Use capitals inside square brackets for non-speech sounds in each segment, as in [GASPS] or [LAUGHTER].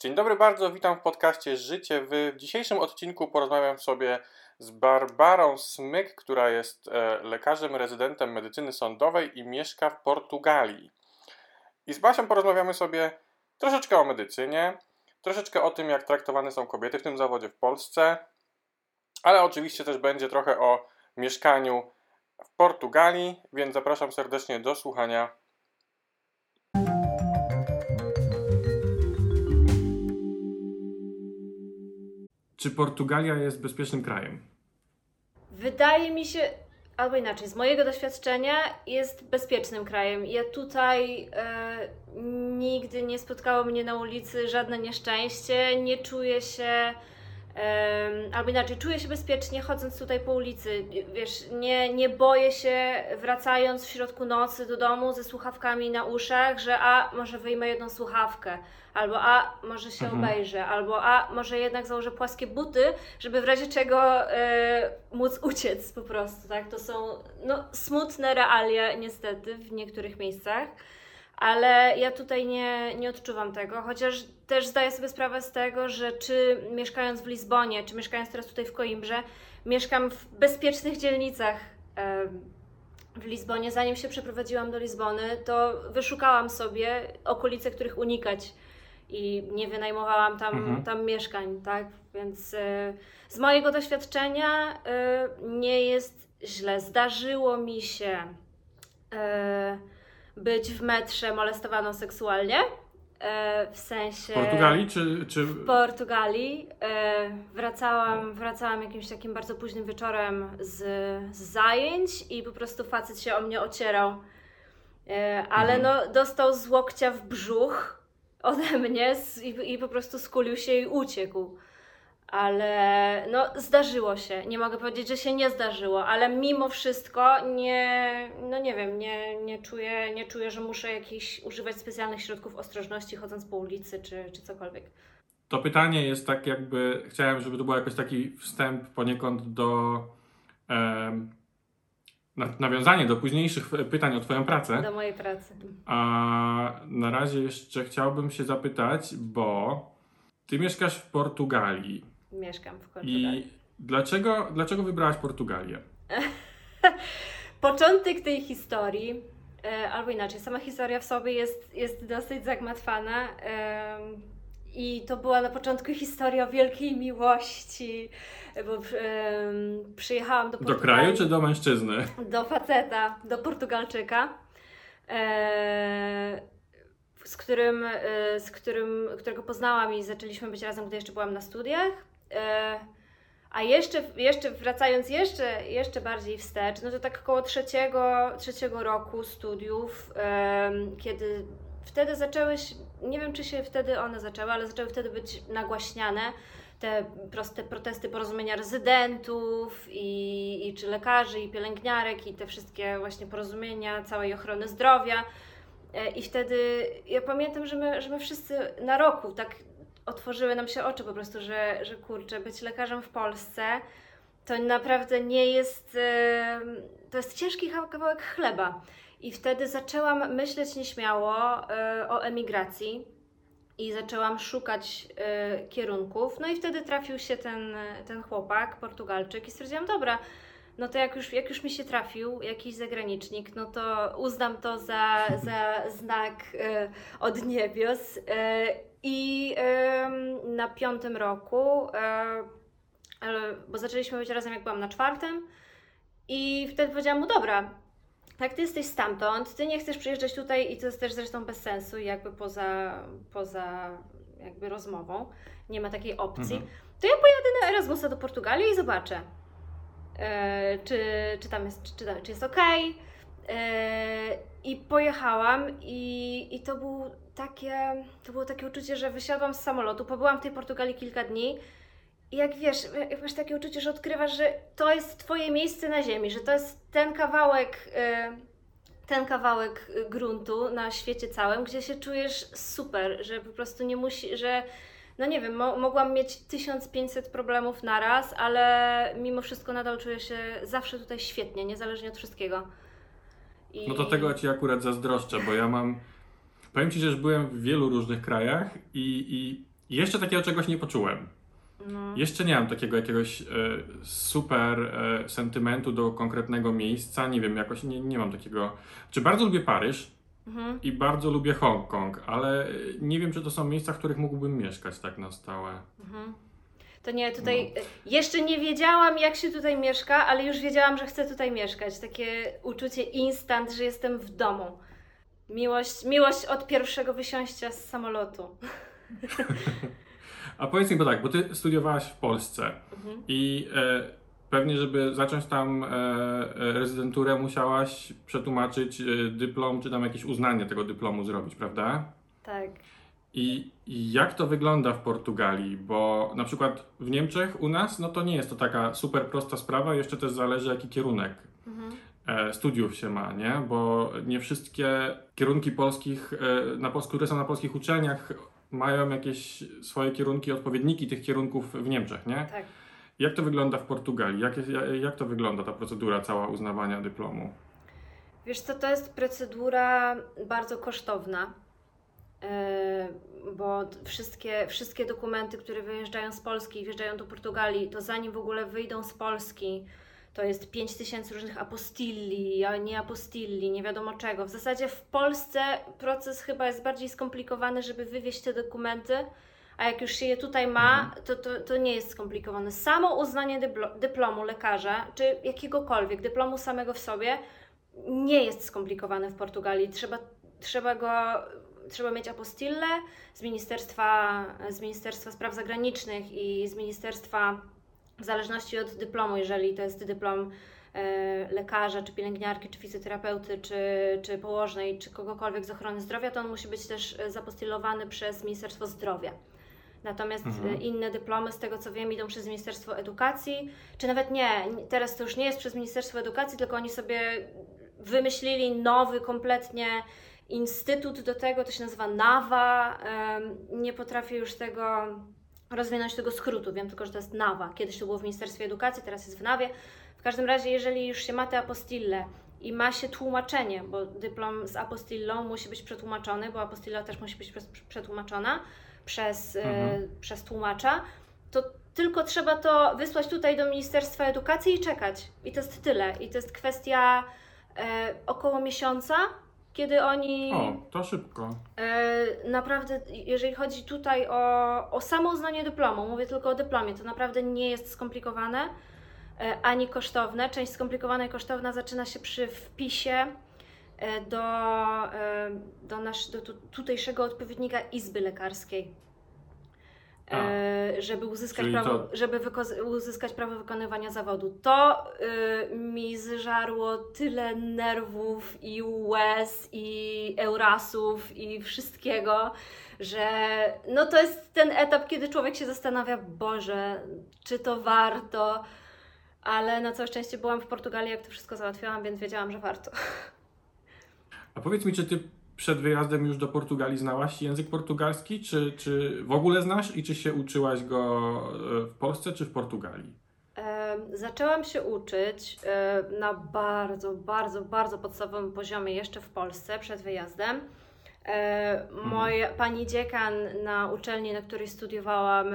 Dzień dobry bardzo, witam w podcaście Życie. W dzisiejszym odcinku porozmawiam sobie z Barbarą Smyk, która jest e, lekarzem, rezydentem medycyny sądowej i mieszka w Portugalii. I z Basią porozmawiamy sobie troszeczkę o medycynie, troszeczkę o tym, jak traktowane są kobiety w tym zawodzie w Polsce, ale oczywiście też będzie trochę o mieszkaniu w Portugalii, więc zapraszam serdecznie do słuchania Czy Portugalia jest bezpiecznym krajem? Wydaje mi się, albo inaczej, z mojego doświadczenia jest bezpiecznym krajem. Ja tutaj e, nigdy nie spotkało mnie na ulicy żadne nieszczęście, nie czuję się albo inaczej, czuję się bezpiecznie chodząc tutaj po ulicy. Wiesz, nie, nie boję się wracając w środku nocy do domu ze słuchawkami na uszach, że a może wyjmę jedną słuchawkę, albo a może się mhm. obejrzę, albo a może jednak założę płaskie buty, żeby w razie czego e, móc uciec po prostu. Tak? To są no, smutne realia niestety w niektórych miejscach ale ja tutaj nie, nie odczuwam tego, chociaż też zdaję sobie sprawę z tego, że czy mieszkając w Lizbonie, czy mieszkając teraz tutaj w Coimbrze, mieszkam w bezpiecznych dzielnicach w Lizbonie. Zanim się przeprowadziłam do Lizbony, to wyszukałam sobie okolice, których unikać i nie wynajmowałam tam, mhm. tam mieszkań, tak? Więc e, z mojego doświadczenia e, nie jest źle. Zdarzyło mi się e, być w metrze molestowaną seksualnie. E, w sensie. W Portugalii czy. czy... W Portugalii. E, wracałam, wracałam jakimś takim bardzo późnym wieczorem z, z zajęć i po prostu facet się o mnie ocierał. E, ale mhm. no, dostał z łokcia w brzuch ode mnie i, i po prostu skulił się i uciekł ale no zdarzyło się. Nie mogę powiedzieć, że się nie zdarzyło, ale mimo wszystko nie, no nie wiem, nie, nie, czuję, nie czuję, że muszę jakichś używać specjalnych środków ostrożności chodząc po ulicy czy, czy cokolwiek. To pytanie jest tak jakby, chciałem, żeby to był jakiś taki wstęp poniekąd do um, nawiązanie do późniejszych pytań o Twoją pracę. Do mojej pracy. A na razie jeszcze chciałbym się zapytać, bo Ty mieszkasz w Portugalii mieszkam w Portugalii. I dlaczego, dlaczego wybrałaś Portugalię? [LAUGHS] Początek tej historii, e, albo inaczej, sama historia w sobie jest, jest dosyć zagmatwana. I to była na początku historia o wielkiej miłości, bo e, przyjechałam do Portugalii. Do kraju czy do mężczyzny? Do faceta, do Portugalczyka. E, z którym, e, z którym, którego poznałam i zaczęliśmy być razem, gdy jeszcze byłam na studiach. E, a jeszcze, jeszcze wracając jeszcze, jeszcze bardziej wstecz, no to tak około trzeciego, trzeciego roku studiów, kiedy wtedy zaczęły się, nie wiem czy się wtedy one zaczęły, ale zaczęły wtedy być nagłaśniane te proste protesty porozumienia rezydentów i, i czy lekarzy i pielęgniarek i te wszystkie właśnie porozumienia całej ochrony zdrowia. E, I wtedy ja pamiętam, że my, że my wszyscy na roku tak otworzyły nam się oczy po prostu, że, że kurczę, być lekarzem w Polsce to naprawdę nie jest, to jest ciężki kawałek chleba. I wtedy zaczęłam myśleć nieśmiało e, o emigracji i zaczęłam szukać e, kierunków. No i wtedy trafił się ten, ten chłopak, Portugalczyk i stwierdziłam, dobra, no to jak już, jak już mi się trafił jakiś zagranicznik, no to uznam to za, za znak od niebios i na piątym roku, bo zaczęliśmy być razem, jak byłam na czwartym, i wtedy powiedziałam mu: Dobra, jak ty jesteś stamtąd, ty nie chcesz przyjeżdżać tutaj, i to jest też zresztą bez sensu, jakby poza, poza jakby rozmową, nie ma takiej opcji, mhm. to ja pojadę na Erasmusa do Portugalii i zobaczę, e, czy, czy tam jest, czy, czy jest ok. E, I pojechałam, i, i to był takie, to było takie uczucie, że wysiadłam z samolotu, pobyłam w tej Portugalii kilka dni i jak wiesz, masz takie uczucie, że odkrywasz, że to jest Twoje miejsce na ziemi, że to jest ten kawałek, y, ten kawałek gruntu na świecie całym, gdzie się czujesz super, że po prostu nie musi, że no nie wiem, mo mogłam mieć 1500 problemów naraz, ale mimo wszystko nadal czuję się zawsze tutaj świetnie, niezależnie od wszystkiego. I... No to tego Ci akurat zazdroszczę, bo ja mam Powiem Ci, że już byłem w wielu różnych krajach i, i jeszcze takiego czegoś nie poczułem. No. Jeszcze nie mam takiego jakiegoś e, super e, sentymentu do konkretnego miejsca. Nie wiem, jakoś nie, nie mam takiego. Czy bardzo lubię Paryż Mhm. i bardzo lubię Hongkong, ale nie wiem, czy to są miejsca, w których mógłbym mieszkać tak na stałe. Mhm. To nie, tutaj jeszcze nie wiedziałam, jak się tutaj mieszka, ale już wiedziałam, że chcę tutaj mieszkać. Takie uczucie instant, że jestem w domu. Miłość, miłość od pierwszego wysiąścia z samolotu. A powiedz mi, bo tak, bo ty studiowałaś w Polsce Mhm. i e, pewnie, żeby zacząć tam e, e, rezydenturę, musiałaś przetłumaczyć e, dyplom, czy tam jakieś uznanie tego dyplomu zrobić, prawda? Tak. I, I jak to wygląda w Portugalii? Bo na przykład w Niemczech u nas, no to nie jest to taka super prosta sprawa, jeszcze też zależy jaki kierunek Mhm. E, studiów się ma, nie? Bo nie wszystkie kierunki polskich, e, na, które są na polskich uczelniach, mają jakieś swoje kierunki, odpowiedniki tych kierunków w Niemczech, nie? Tak. Jak to wygląda w Portugalii? Jak, jak, to wygląda ta procedura cała uznawania dyplomu? Wiesz co, to jest procedura bardzo kosztowna, yy, bo wszystkie, wszystkie dokumenty, które wyjeżdżają z Polski i wjeżdżają do Portugalii, to zanim w ogóle wyjdą z Polski, to jest 5000 różnych apostilli, a nie apostilli, nie wiadomo czego. W zasadzie w Polsce proces chyba jest bardziej skomplikowany, żeby wywieźć te dokumenty, a jak już się je tutaj ma, to, to, to nie jest skomplikowane. Samo uznanie dyplo- dyplomu lekarza, czy jakiegokolwiek dyplomu samego w sobie, nie jest skomplikowane w Portugalii. Trzeba, trzeba go, trzeba mieć apostillę z ministerstwa, z ministerstwa Spraw Zagranicznych i z ministerstwa, w zależności od dyplomu, jeżeli to jest dyplom e, lekarza, czy pielęgniarki, czy fizjoterapeuty, czy, czy położnej, czy kogokolwiek z ochrony zdrowia, to on musi być też e, zapostylowany przez Ministerstwo Zdrowia. Natomiast Mhm. e, inne dyplomy, z tego co wiem, idą przez Ministerstwo Edukacji, czy nawet nie, teraz to już nie jest przez Ministerstwo Edukacji, tylko oni sobie wymyślili nowy kompletnie instytut do tego, to się nazywa NAWA. Nie potrafię już tego rozwinąć tego skrótu, wiem tylko, że to jest NAWA. Kiedyś to było w Ministerstwie Edukacji, teraz jest w NAWie. W każdym razie, jeżeli już się ma te apostille i ma się tłumaczenie, bo dyplom z apostillą musi być przetłumaczony, bo apostilla też musi być przetłumaczona przez, e, Mhm. przez tłumacza, to tylko trzeba to wysłać tutaj do Ministerstwa Edukacji i czekać. I to jest tyle. I to jest kwestia e, około miesiąca, kiedy oni. O, to szybko. E, naprawdę, jeżeli chodzi tutaj o, o samo uznanie dyplomu, mówię tylko o dyplomie, to naprawdę nie jest skomplikowane e, ani kosztowne. Część skomplikowana i kosztowna zaczyna się przy wpisie e, do, e, do, nasz, do tu, tutejszego odpowiednika izby lekarskiej. E, żeby uzyskać, prawo, to- żeby uzyskać prawo wykonywania zawodu. To y, mi zżarło tyle nerwów i łez i eurasów i wszystkiego, że no to jest ten etap, kiedy człowiek się zastanawia, Boże, czy to warto, ale na całe szczęście byłam w Portugalii, jak to wszystko załatwiałam, więc wiedziałam, że warto. A powiedz mi, czy ty przed wyjazdem już do Portugalii znałaś język portugalski, czy, czy w ogóle znasz i czy się uczyłaś go e, w Polsce, czy w Portugalii? Zaczęłam się uczyć e, na bardzo, bardzo, bardzo podstawowym poziomie jeszcze w Polsce przed wyjazdem. E, Moja pani dziekan na uczelni, na której studiowałam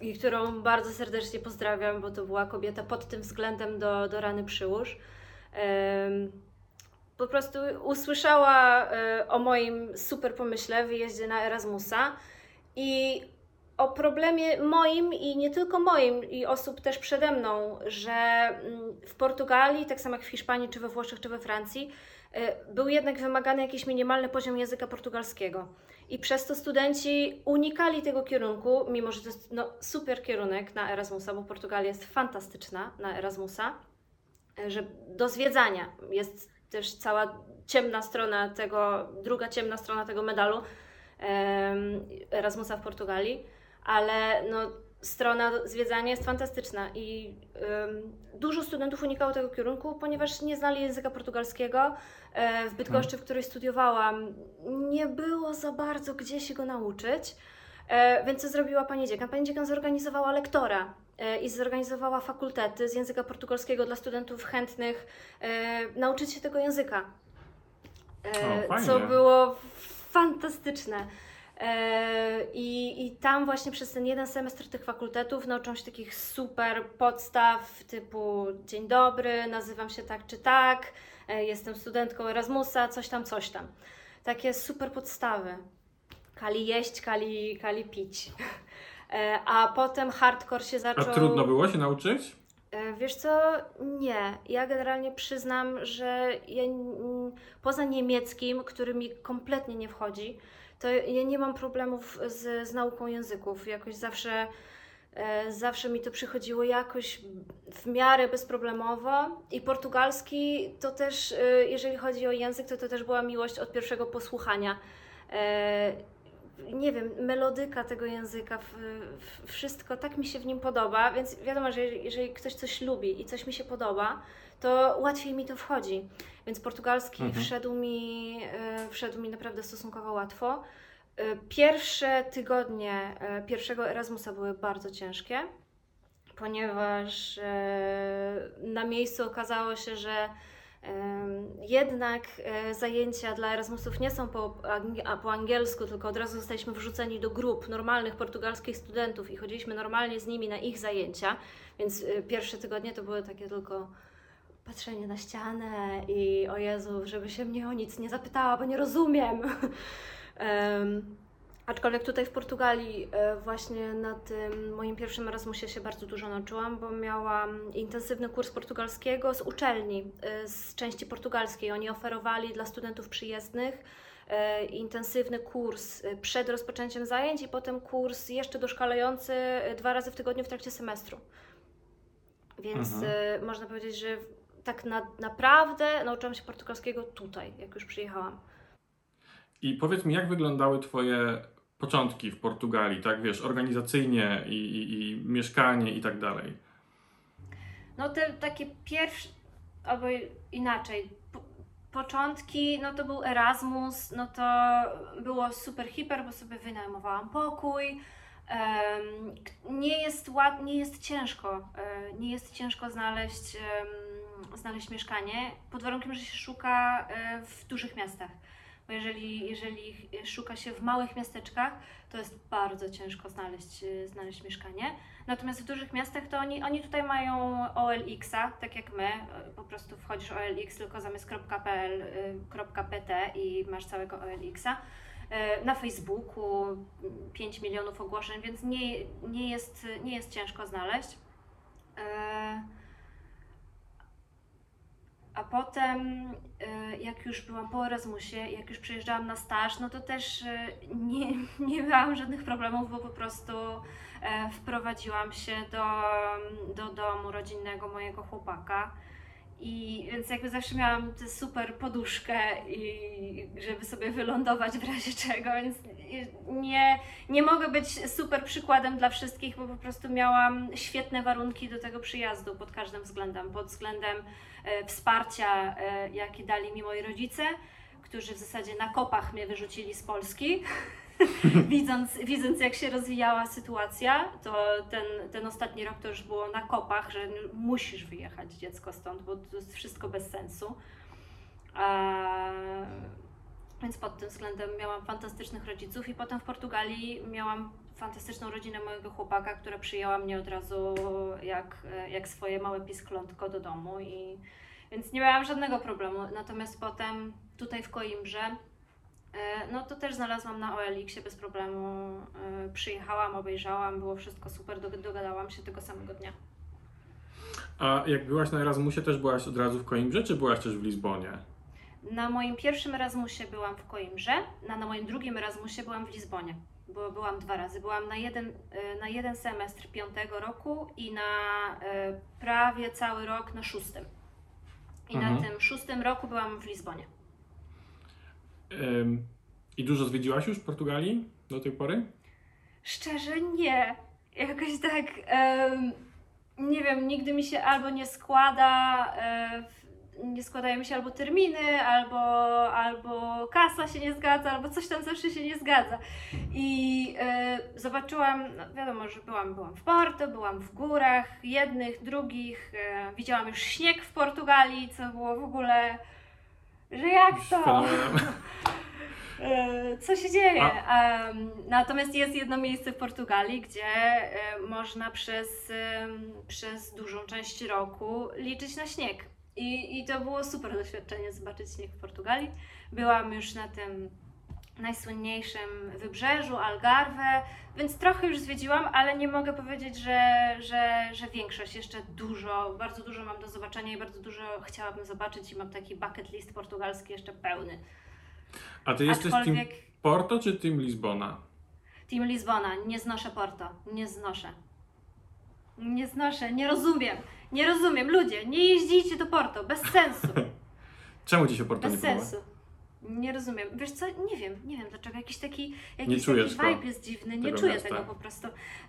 i którą bardzo serdecznie pozdrawiam, bo to była kobieta pod tym względem do, do rany przyłóż. Po prostu usłyszała e, o moim super pomyśle, wyjeździe na Erasmusa i o problemie moim i nie tylko moim, i osób też przede mną, że mm, w Portugalii, tak samo jak w Hiszpanii, czy we Włoszech, czy we Francji, y, był jednak wymagany jakiś minimalny poziom języka portugalskiego. I przez to studenci unikali tego kierunku, mimo że to jest no, super kierunek na Erasmusa, bo Portugalia jest fantastyczna na Erasmusa, y, że do zwiedzania jest też cała ciemna strona tego, druga ciemna strona tego medalu Erasmusa w Portugalii, ale no, strona zwiedzania jest fantastyczna i dużo studentów unikało tego kierunku, ponieważ nie znali języka portugalskiego. E, w Bydgoszczy, w której studiowałam, nie było za bardzo gdzie się go nauczyć. E, więc co zrobiła pani dziekan? Pani dziekan zorganizowała lektora i zorganizowała fakultety z języka portugalskiego dla studentów chętnych e, nauczyć się tego języka. E, O, co było fantastyczne. E, I, I tam właśnie przez ten jeden semestr tych fakultetów nauczyłam się takich super podstaw typu dzień dobry, nazywam się tak czy tak, e, jestem studentką Erasmusa, coś tam, coś tam. Takie super podstawy. Kali jeść, kali, kali pić. [LAUGHS] E, a potem hardcore się zaczął... A trudno było się nauczyć? E, wiesz co, nie. Ja generalnie przyznam, że ja, poza niemieckim, który mi kompletnie nie wchodzi, to ja nie mam problemów z, z nauką języków. Jakoś zawsze, e, zawsze mi to przychodziło jakoś w miarę bezproblemowo. I portugalski to też, jeżeli chodzi o język, to to też była miłość od pierwszego posłuchania nie wiem, melodyka tego języka, wszystko tak mi się w nim podoba, więc wiadomo, że jeżeli ktoś coś lubi i coś mi się podoba, to łatwiej mi to wchodzi. Więc portugalski mhm. wszedł, mi, e, wszedł mi naprawdę stosunkowo łatwo. E, pierwsze tygodnie e, pierwszego Erasmusa były bardzo ciężkie, ponieważ na miejscu okazało się, że jednak e, zajęcia dla Erasmusów nie są po, po angielsku, tylko od razu zostaliśmy wrzuceni do grup normalnych portugalskich studentów i chodziliśmy normalnie z nimi na ich zajęcia, więc e, pierwsze tygodnie to były takie tylko patrzenie na ścianę i o Jezu, żeby się mnie o nic nie zapytała, bo nie rozumiem. [LAUGHS] Aczkolwiek tutaj w Portugalii e, właśnie na tym moim pierwszym Erasmusie się bardzo dużo nauczyłam, bo miałam intensywny kurs portugalskiego z uczelni, e, z części portugalskiej. Oni oferowali dla studentów przyjezdnych e, intensywny kurs przed rozpoczęciem zajęć i potem kurs jeszcze doszkalający dwa razy w tygodniu w trakcie semestru. Więc mhm. można powiedzieć, że tak na, naprawdę nauczyłam się portugalskiego tutaj, jak już przyjechałam. I powiedz mi, jak wyglądały Twoje początki w Portugalii, tak wiesz, organizacyjnie i, i, i mieszkanie i tak dalej? No te takie pierwsze, albo inaczej, po, początki, no to był Erasmus, no to było super hiper, bo sobie wynajmowałam pokój. Um, nie jest ład, nie jest ciężko, um, nie jest ciężko znaleźć, um, znaleźć mieszkanie, pod warunkiem, że się szuka um, w dużych miastach bo jeżeli, jeżeli szuka się w małych miasteczkach, to jest bardzo ciężko znaleźć, znaleźć mieszkanie. Natomiast w dużych miastach to oni, oni tutaj mają OLX-a, tak jak my, po prostu wchodzisz OLX tylko zamiast .pl, .pt i masz całego OLX-a. Y, na Facebooku 5 milionów ogłoszeń, więc nie, nie, jest, nie jest ciężko znaleźć. A potem, y, jak już byłam po Erasmusie, jak już przyjeżdżałam na staż, no to też y, nie, [LAUGHS] nie miałam żadnych problemów, bo po prostu e, wprowadziłam się do, do domu rodzinnego mojego chłopaka. I więc jakby zawsze miałam tę super poduszkę i żeby sobie wylądować w razie [LAUGHS] czego, więc nie, nie mogę być super przykładem dla wszystkich, bo po prostu miałam świetne warunki do tego przyjazdu pod każdym względem, pod względem e, wsparcia, e, jakie dali mi moi rodzice, którzy w zasadzie na kopach mnie wyrzucili z Polski. [LAUGHS] [LAUGHS] widząc, widząc jak się rozwijała sytuacja, to ten, ten ostatni rok to już było na kopach, że musisz wyjechać dziecko stąd, bo to jest wszystko bez sensu. A, więc pod tym względem miałam fantastycznych rodziców i potem w Portugalii miałam fantastyczną rodzinę mojego chłopaka, która przyjęła mnie od razu jak, jak swoje małe pisklątko do domu i więc nie miałam żadnego problemu. Natomiast potem tutaj w Coimbrze E, no to też znalazłam na OLX-ie bez problemu. E, przyjechałam, obejrzałam, było wszystko super, dogadałam się tego samego dnia. A jak byłaś na Erasmusie, też byłaś od razu w Coimbrze, czy byłaś też w Lizbonie? Na moim pierwszym Erasmusie byłam w Coimbrze, a na moim drugim Erasmusie byłam w Lizbonie. Bo byłam dwa razy. Byłam na jeden, e, na jeden semestr piątego roku i na prawie cały rok na szóstym. I mhm. na tym szóstym roku byłam w Lizbonie. I dużo zwiedziłaś już Portugalii do tej pory? Szczerze nie. Jakoś tak, nie wiem, nigdy mi się albo nie składa, um, nie składają mi się albo terminy, albo, albo kasa się nie zgadza, albo coś tam zawsze się nie zgadza. I um, zobaczyłam, no wiadomo, że byłam, byłam w Porto, byłam w górach, jednych, drugich, widziałam już śnieg w Portugalii, co było w ogóle że jak to? [LAUGHS] E, Co się dzieje? A- natomiast jest jedno miejsce w Portugalii, gdzie e, można przez, przez dużą część roku liczyć na śnieg. I, I to było super doświadczenie zobaczyć śnieg w Portugalii. Byłam już na tym najsłynniejszym wybrzeżu, Algarve, więc trochę już zwiedziłam, ale nie mogę powiedzieć, że, że, że większość, jeszcze dużo, bardzo dużo mam do zobaczenia i bardzo dużo chciałabym zobaczyć i mam taki bucket list portugalski jeszcze pełny. A ty jesteś team Aczkolwiek Porto czy team Lizbona? Team Lizbona, nie znoszę Porto, nie znoszę. Nie znoszę, nie rozumiem, nie rozumiem. Ludzie, nie jeździcie do Porto, bez sensu, [LAUGHS] Czemu ci się Porto nie bez podoba? sensu. Nie rozumiem. Wiesz co, nie wiem, nie wiem dlaczego. Jakiś taki, jakiś taki vibe jest dziwny. Nie czuję miasta. tego po prostu.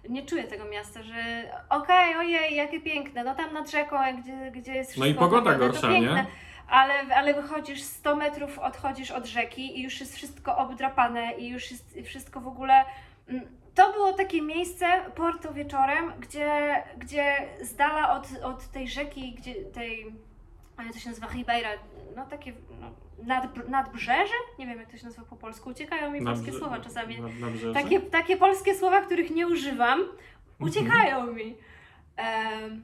Nie czuję tego miasta, że okej, ojej, jakie piękne, no tam nad rzeką, gdzie, gdzie jest No i wszystko pogoda to gorsza, nie? piękne. Ale, ale wychodzisz 100 metrów, odchodzisz od rzeki i już jest wszystko obdrapane i już jest wszystko w ogóle... mm, To było takie miejsce, Porto wieczorem, gdzie, gdzie z dala od, od tej rzeki, gdzie tej, to się nazywa Ribeira, no takie no, nad, nadbrzeże? Nie wiem jak to się nazywa po polsku, uciekają mi polskie słowa czasami. Na, na brzeże? Takie, takie polskie słowa, których nie używam, Mhm. uciekają mi. Em,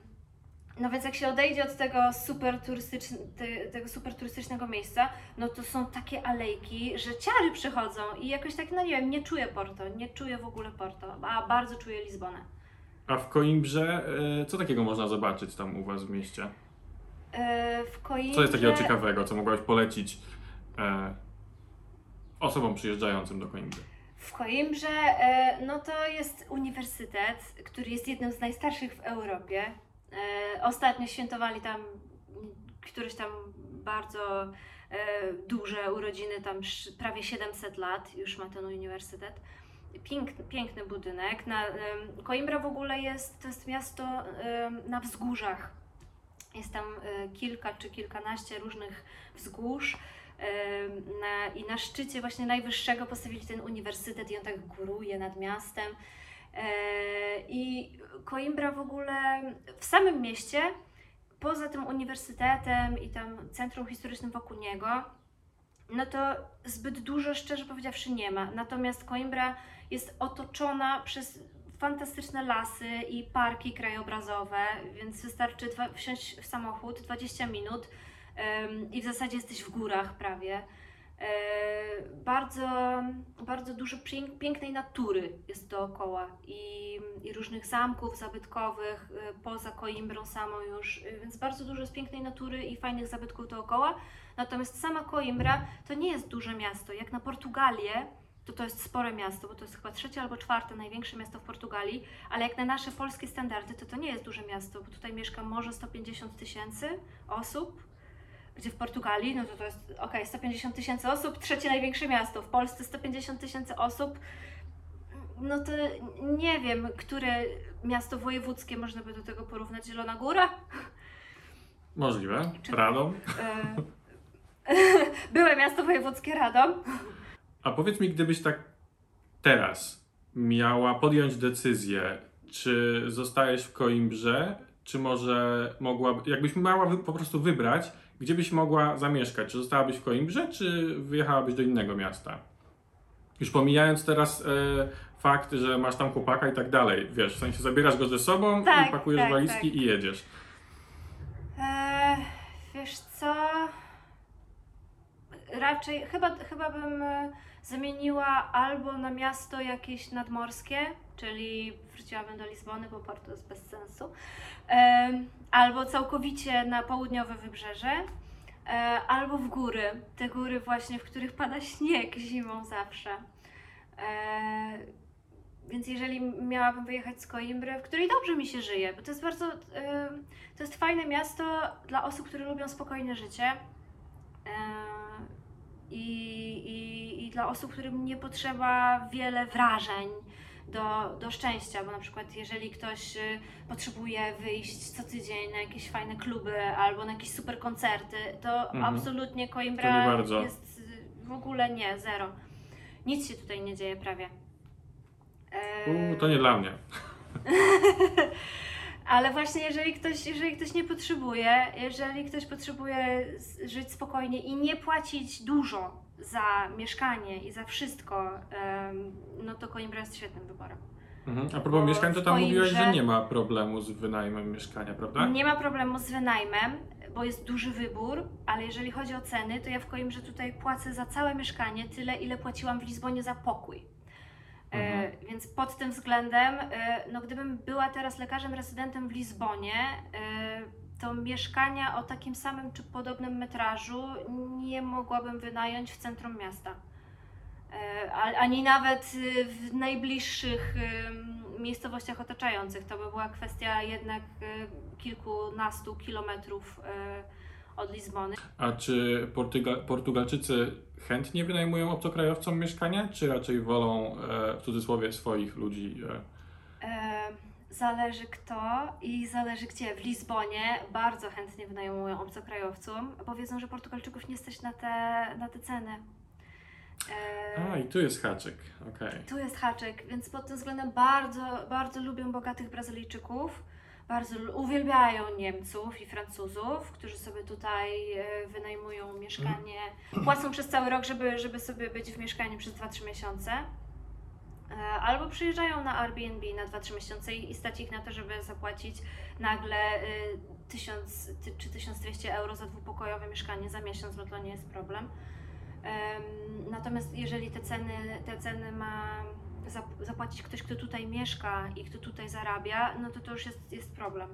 no więc jak się odejdzie od tego super, turystyczn, te, tego super turystycznego miejsca, no to są takie alejki, że ciary przychodzą i jakoś tak, no nie wiem, nie czuję Porto, nie czuję w ogóle Porto, a bardzo czuję Lizbonę. A w Coimbrze e, co takiego można zobaczyć tam u was w mieście? E, w. Co jest takiego ciekawego, co mogłabyś polecić e, osobom przyjeżdżającym do Coimbry? W Coimbrze e, no to jest uniwersytet, który jest jednym z najstarszych w Europie. E, Ostatnio świętowali tam któreś tam bardzo e, duże urodziny, tam prawie 700 lat już ma ten uniwersytet. Piękny, piękny budynek. Na, Coimbra w ogóle jest, to jest miasto na wzgórzach. Jest tam e, kilka czy kilkanaście różnych wzgórz. Em, Na, I na szczycie właśnie najwyższego postawili ten uniwersytet i on tak góruje nad miastem. E, I Coimbra w ogóle w samym mieście, poza tym uniwersytetem i tam centrum historycznym wokół niego, no to zbyt dużo, szczerze powiedziawszy, nie ma. Natomiast Coimbra jest otoczona przez fantastyczne lasy i parki krajobrazowe, więc wystarczy wsiąść w samochód 20 minut i w zasadzie jesteś w górach prawie. E, bardzo, bardzo dużo pięk, pięknej natury jest dookoła i, i różnych zamków zabytkowych e, poza Coimbrą samą już, e, więc bardzo dużo jest pięknej natury i fajnych zabytków dookoła. Natomiast sama Coimbra to nie jest duże miasto. Jak na Portugalię, to to jest spore miasto, bo to jest chyba trzecie albo czwarte największe miasto w Portugalii, ale jak na nasze polskie standardy, to to nie jest duże miasto, bo tutaj mieszka może 150 tysięcy osób, gdzie w Portugalii, no to to jest, okej, 150 tysięcy osób, trzecie największe miasto, w Polsce 150 tysięcy osób, no to nie wiem, które miasto wojewódzkie można by do tego porównać, Zielona Góra? Możliwe. Czy- Radom. [LAUGHS] Byłe miasto wojewódzkie Radom. A powiedz mi, gdybyś tak teraz miała podjąć decyzję, czy zostajesz w Coimbrze, czy może mogła, jakbyś miała po prostu wybrać, gdzie byś mogła zamieszkać? Czy zostałabyś w Coimbrze, czy wyjechałabyś do innego miasta? Już pomijając teraz e, fakt, że masz tam chłopaka i tak dalej, wiesz, w sensie zabierasz go ze sobą Tak, pakujesz tak, walizki tak. i jedziesz. E, wiesz co? Raczej chyba, chyba bym e, zamieniła albo na miasto jakieś nadmorskie, czyli wróciłabym do Lizbony, bo Porto jest bez sensu, albo całkowicie na południowe wybrzeże, e, albo w góry. Te góry właśnie, w których pada śnieg zimą zawsze. E, więc jeżeli miałabym wyjechać z Coimbry, w której dobrze mi się żyje, bo to jest bardzo, to jest fajne miasto dla osób, które lubią spokojne życie. I, i, I dla osób, którym nie potrzeba wiele wrażeń do, do szczęścia, bo na przykład jeżeli ktoś y, potrzebuje wyjść co tydzień na jakieś fajne kluby albo na jakieś super koncerty, to Mhm. absolutnie To Coimbra bardzo. jest y, w ogóle nie, zero. Nic się tutaj nie dzieje prawie. U, to nie dla mnie. [LAUGHS] Ale właśnie jeżeli ktoś, jeżeli ktoś nie potrzebuje, jeżeli ktoś potrzebuje żyć spokojnie i nie płacić dużo za mieszkanie i za wszystko, no to Coimbra jest świetnym wyborem. Mhm. A propos mieszkań, to tam Coimbrze- mówiłaś, że nie ma problemu z wynajmem mieszkania, prawda? Nie ma problemu z wynajmem, bo jest duży wybór, ale jeżeli chodzi o ceny, to ja w Coimbrze tutaj płacę za całe mieszkanie tyle, ile płaciłam w Lizbonie za pokój. E, Mhm. więc pod tym względem, e, no gdybym była teraz lekarzem rezydentem w Lizbonie, e, to mieszkania o takim samym czy podobnym metrażu nie mogłabym wynająć w centrum miasta. E, ani nawet w najbliższych miejscowościach otaczających. To by była kwestia jednak kilkunastu kilometrów od Lizbony. A czy Portuga Portugalczycy chętnie wynajmują obcokrajowcom mieszkania, czy raczej wolą e, w cudzysłowie swoich ludzi? E, E, Zależy kto i zależy gdzie. W Lizbonie bardzo chętnie wynajmują obcokrajowcom, bo wiedzą, że Portugalczyków nie stać na te, na te ceny. E, a, i tu jest haczyk, okej. Tu jest haczyk, więc pod tym względem bardzo, bardzo lubią bogatych Brazylijczyków. Bardzo uwielbiają Niemców i Francuzów, którzy sobie tutaj e, wynajmują mieszkanie. Płacą przez cały rok, żeby, żeby sobie być w mieszkaniu przez 2-3 miesiące. E, Albo przyjeżdżają na Airbnb na 2-3 miesiące i stać ich na to, żeby zapłacić nagle y, 1000 ty- czy 1200 euro za dwupokojowe mieszkanie za miesiąc, no to nie jest problem. Em, Natomiast jeżeli te ceny, te ceny ma zapłacić ktoś, kto tutaj mieszka i kto tutaj zarabia, no to to już jest, jest problem.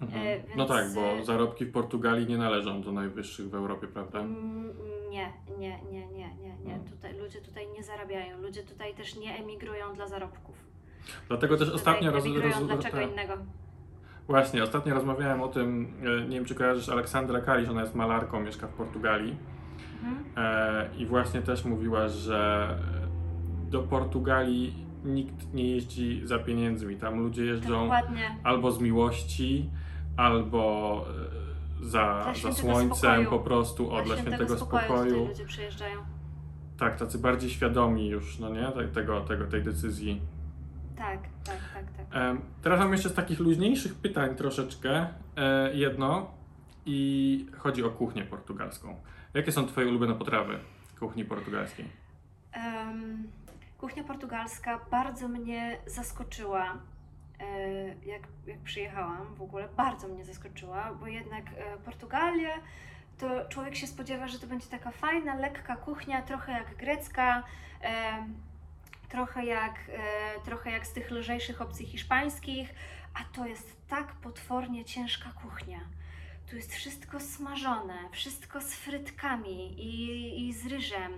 Mhm. E, No więc, tak, bo e, zarobki w Portugalii nie należą do najwyższych w Europie, prawda? Mm, Nie, nie, nie, nie, nie, nie. Mm. Tutaj, ludzie tutaj nie zarabiają, ludzie tutaj też nie emigrują dla zarobków. Dlatego też Tutaj ostatnio roz, roz, dla czego tak. innego. Właśnie, ostatnio rozmawiałem o tym, e, nie wiem czy kojarzysz Aleksandrę Kalisz, ona jest malarką, mieszka w Portugalii Mhm. e, i właśnie też mówiła, że do Portugalii nikt nie jeździ za pieniędzmi, tam ludzie jeżdżą Dokładnie. albo z miłości, albo e, za, za słońcem spokoju. po prostu, o, dla świętego spokoju, spokoju. ludzie przyjeżdżają. Tak, tacy bardziej świadomi już, no nie, te- tego, tego, tej decyzji. Tak, tak, tak, tak. Teraz mam jeszcze z takich luźniejszych pytań troszeczkę e, jedno i chodzi o kuchnię portugalską. Jakie są Twoje ulubione potrawy kuchni portugalskiej? Kuchnia portugalska bardzo mnie zaskoczyła, e, jak, jak przyjechałam w ogóle. Bardzo mnie zaskoczyła, bo jednak e, Portugalia to człowiek się spodziewa, że to będzie taka fajna, lekka kuchnia, trochę jak grecka. em, Trochę jak, e, trochę jak z tych lżejszych opcji hiszpańskich, a to jest tak potwornie ciężka kuchnia. Tu jest wszystko smażone, wszystko z frytkami i, i z ryżem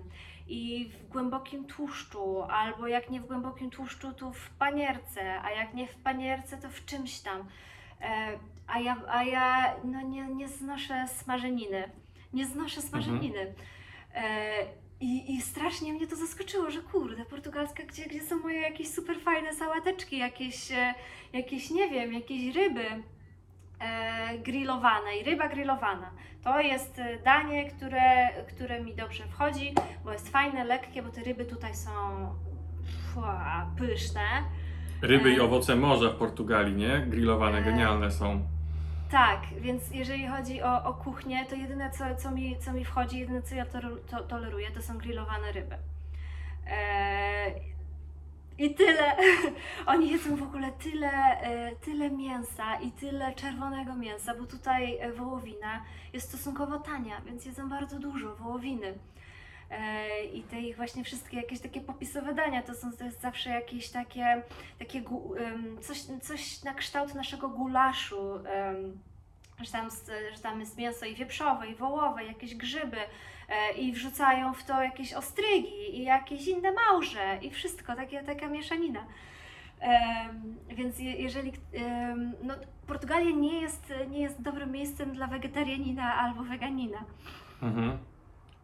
i w głębokim tłuszczu, albo jak nie w głębokim tłuszczu, to w panierce, a jak nie w panierce, to w czymś tam. E, a ja, a ja no nie, nie znoszę smażeniny. Nie znoszę smażeniny. E, i, I strasznie mnie to zaskoczyło, że kurde, portugalska, gdzie, gdzie są moje jakieś super fajne sałateczki, jakieś, e, jakieś nie wiem, jakieś ryby e, grillowane i ryba grillowana. To jest e, danie, które, które mi dobrze wchodzi, bo jest fajne, lekkie, bo te ryby tutaj są pyszne. Ryby i E. owoce morza w Portugalii, nie? Grillowane, genialne są. Tak, więc jeżeli chodzi o, o kuchnię, to jedyne co, co, mi, co mi wchodzi, jedyne co ja to, to, toleruję, to są grillowane ryby. Eee, I tyle. [LAUGHS] Oni jedzą w ogóle tyle, e, tyle mięsa i tyle czerwonego mięsa, bo tutaj e, wołowina jest stosunkowo tania, więc jedzą bardzo dużo wołowiny. E, I te ich właśnie wszystkie jakieś takie popisowe dania to są to jest zawsze jakieś takie, takie coś, coś na kształt naszego gulaszu. że tam, że tam jest mięso i wieprzowe, i wołowe, jakieś grzyby i wrzucają w to jakieś ostrygi i jakieś inne małże i wszystko, takie, taka mieszanina. Więc je, jeżeli, no, Portugalia nie jest, nie jest dobrym miejscem dla wegetarianina albo weganina. Mhm.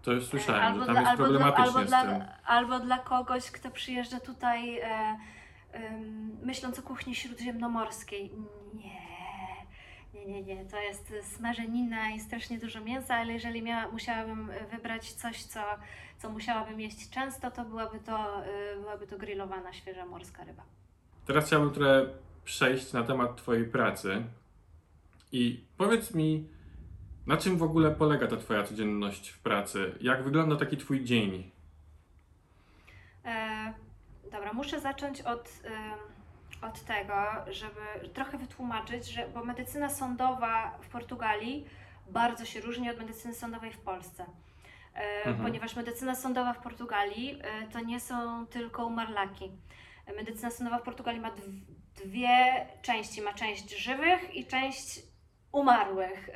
To już słyszałem, Albo że tam dla- jest albo dla- problematycznie albo z dla. Albo dla kogoś, kto przyjeżdża tutaj e, myśląc o kuchni śródziemnomorskiej. Nie, nie, nie, nie. To jest smażenina i strasznie dużo mięsa, ale jeżeli miała, musiałabym wybrać coś, co, co musiałabym jeść często, to byłaby to, e, byłaby to grillowana, świeża morska ryba. Teraz chciałbym trochę przejść na temat Twojej pracy i powiedz mi, Na czym w ogóle polega ta Twoja codzienność w pracy? Jak wygląda taki Twój dzień? E, dobra, muszę zacząć od, e, od tego, żeby trochę wytłumaczyć, że bo medycyna sądowa w Portugalii bardzo się różni od medycyny sądowej w Polsce. E, Mhm. Ponieważ medycyna sądowa w Portugalii e, to nie są tylko umarlaki. Medycyna sądowa w Portugalii ma dw- dwie części. Ma część żywych i część umarłych.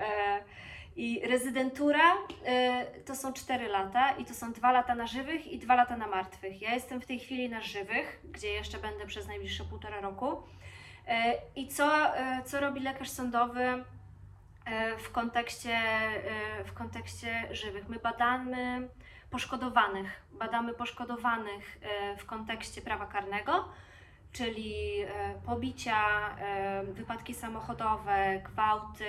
I rezydentura e, to są 4 lata i to są 2 lata na żywych i 2 lata na martwych. Ja jestem w tej chwili na żywych, gdzie jeszcze będę przez najbliższe półtora roku. E, I co, e, co robi lekarz sądowy e, w kontekście, e, w kontekście żywych? My badamy poszkodowanych, badamy poszkodowanych e, w kontekście prawa karnego, czyli pobicia, wypadki samochodowe, gwałty,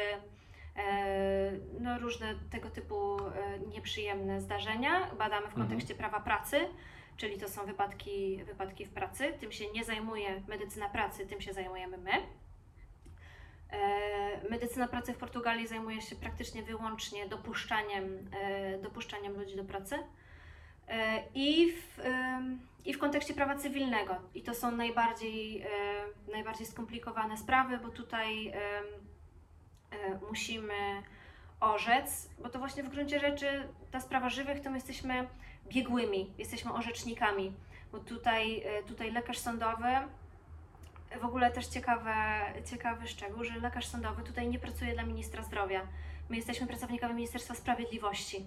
no różne tego typu e, nieprzyjemne zdarzenia. Badamy w Mhm. kontekście prawa pracy, czyli to są wypadki, wypadki w pracy. Tym się nie zajmuje medycyna pracy, tym się zajmujemy my. E, Medycyna pracy w Portugalii zajmuje się praktycznie wyłącznie dopuszczaniem, e, dopuszczaniem ludzi do pracy. E, I w, I w kontekście prawa cywilnego. I to są najbardziej, e, najbardziej skomplikowane sprawy, bo tutaj e, musimy orzec, bo to właśnie w gruncie rzeczy ta sprawa żywych to my jesteśmy biegłymi, jesteśmy orzecznikami, bo tutaj, e, tutaj lekarz sądowy, w ogóle też ciekawe, ciekawy szczegół, że lekarz sądowy tutaj nie pracuje dla ministra zdrowia. My jesteśmy pracownikami Ministerstwa Sprawiedliwości.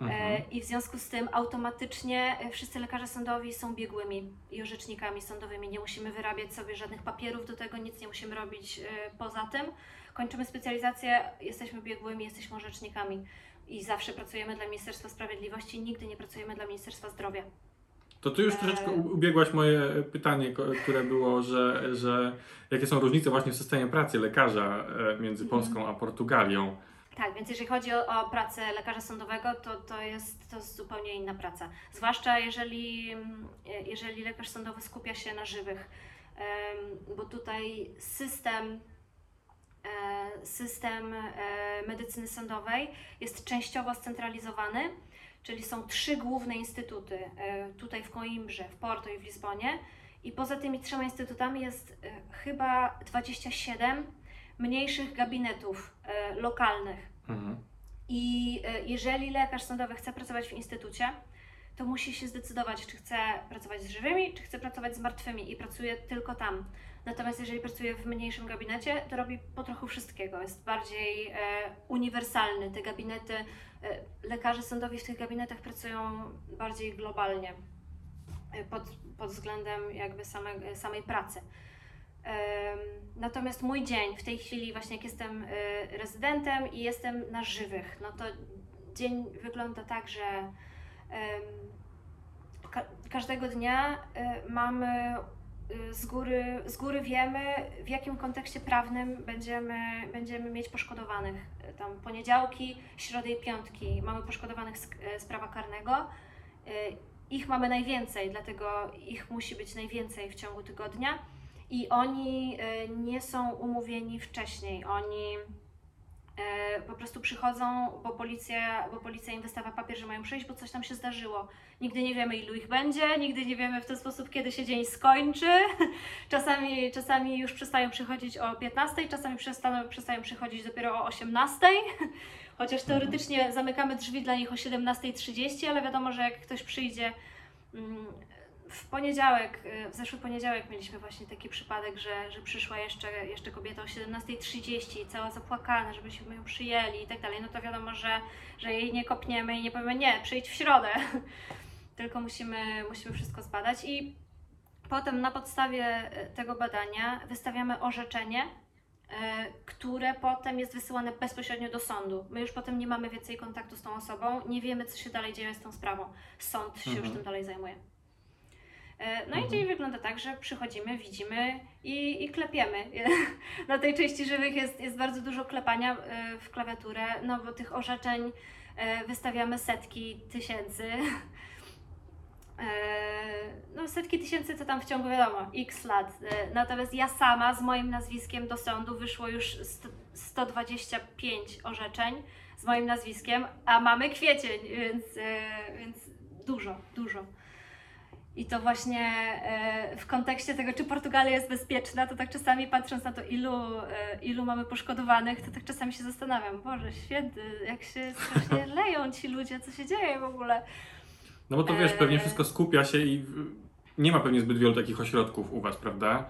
E, Mhm. I w związku z tym automatycznie e, wszyscy lekarze sądowi są biegłymi i orzecznikami sądowymi. Nie musimy wyrabiać sobie żadnych papierów do tego, nic nie musimy robić e, poza tym. Kończymy specjalizację, jesteśmy biegłymi, jesteśmy orzecznikami i zawsze pracujemy dla Ministerstwa Sprawiedliwości, nigdy nie pracujemy dla Ministerstwa Zdrowia. To ty już troszeczkę ubiegłaś moje pytanie, które było, że, że jakie są różnice właśnie w systemie pracy lekarza między Mhm. Polską a Portugalią. Tak, więc jeżeli chodzi o, o pracę lekarza sądowego, to, to, jest, to jest zupełnie inna praca. Zwłaszcza jeżeli, mm, jeżeli lekarz sądowy skupia się na żywych, bo tutaj system, e, system e, medycyny sądowej jest częściowo scentralizowany, czyli są trzy główne instytuty, e, tutaj w Coimbrze, w Porto i w Lizbonie. I poza tymi trzema instytutami jest chyba 27 mniejszych gabinetów e, lokalnych. Mhm. I e, jeżeli lekarz sądowy chce pracować w instytucie, to musi się zdecydować, czy chce pracować z żywymi, czy chce pracować z martwymi i pracuje tylko tam. Natomiast jeżeli pracuje w mniejszym gabinecie, to robi po trochu wszystkiego. Jest bardziej e, uniwersalny. Te gabinety, e, lekarze sądowi w tych gabinetach pracują bardziej globalnie e, pod, pod względem jakby same, samej pracy. Natomiast mój dzień, w tej chwili właśnie jak jestem y, rezydentem i jestem na żywych, no to dzień wygląda tak, że każdego dnia y, mamy y, z góry, z góry wiemy, w jakim kontekście prawnym będziemy, będziemy mieć poszkodowanych. Tam poniedziałki, środy i piątki mamy poszkodowanych z, z prawa karnego. Ich mamy najwięcej, dlatego ich musi być najwięcej w ciągu tygodnia i oni e, nie są umówieni wcześniej. Oni e, po prostu przychodzą, bo policja, bo policja im wystawia papier, że mają przyjść, bo coś tam się zdarzyło. Nigdy nie wiemy, ilu ich będzie, nigdy nie wiemy w ten sposób, kiedy się dzień skończy. [LAUGHS] Czasami, czasami już przestają przychodzić o 15, czasami przestaną, przestają przychodzić dopiero o 18. [LAUGHS] Chociaż teoretycznie zamykamy drzwi dla nich o 17.30, ale wiadomo, że jak ktoś przyjdzie mm, w poniedziałek, y, w zeszły poniedziałek mieliśmy właśnie taki przypadek, że, że przyszła jeszcze, jeszcze kobieta o 17.30, cała zapłakana, żebyśmy ją przyjęli i tak dalej, no to wiadomo, że, że jej nie kopniemy i nie powiemy nie, przyjdź w środę, [LAUGHS] tylko musimy, musimy wszystko zbadać i potem na podstawie y, tego badania wystawiamy orzeczenie, y, które potem jest wysyłane bezpośrednio do sądu. My już potem nie mamy więcej kontaktu z tą osobą, nie wiemy, co się dalej dzieje z tą sprawą. Sąd się już Mhm. tym dalej zajmuje. E, No Mhm. i dzień wygląda tak, że przychodzimy, widzimy i, i klepiemy. [LAUGHS] Na tej części żywych jest, jest bardzo dużo klepania e, w klawiaturę, no bo tych orzeczeń e, wystawiamy setki tysięcy. no setki tysięcy to tam w ciągu wiadomo, x lat. Natomiast ja sama z moim nazwiskiem do sądu wyszło już 125 orzeczeń z moim nazwiskiem, a mamy kwiecień, więc, więc dużo, dużo. I to właśnie e, w kontekście tego, czy Portugalia jest bezpieczna, to tak czasami patrząc na to, ilu, e, ilu mamy poszkodowanych, to tak czasami się zastanawiam, Boże święty, jak się strasznie [LAUGHS] leją ci ludzie, co się dzieje w ogóle. No bo to wiesz, pewnie e, wszystko skupia się i nie ma pewnie zbyt wielu takich ośrodków u Was, prawda?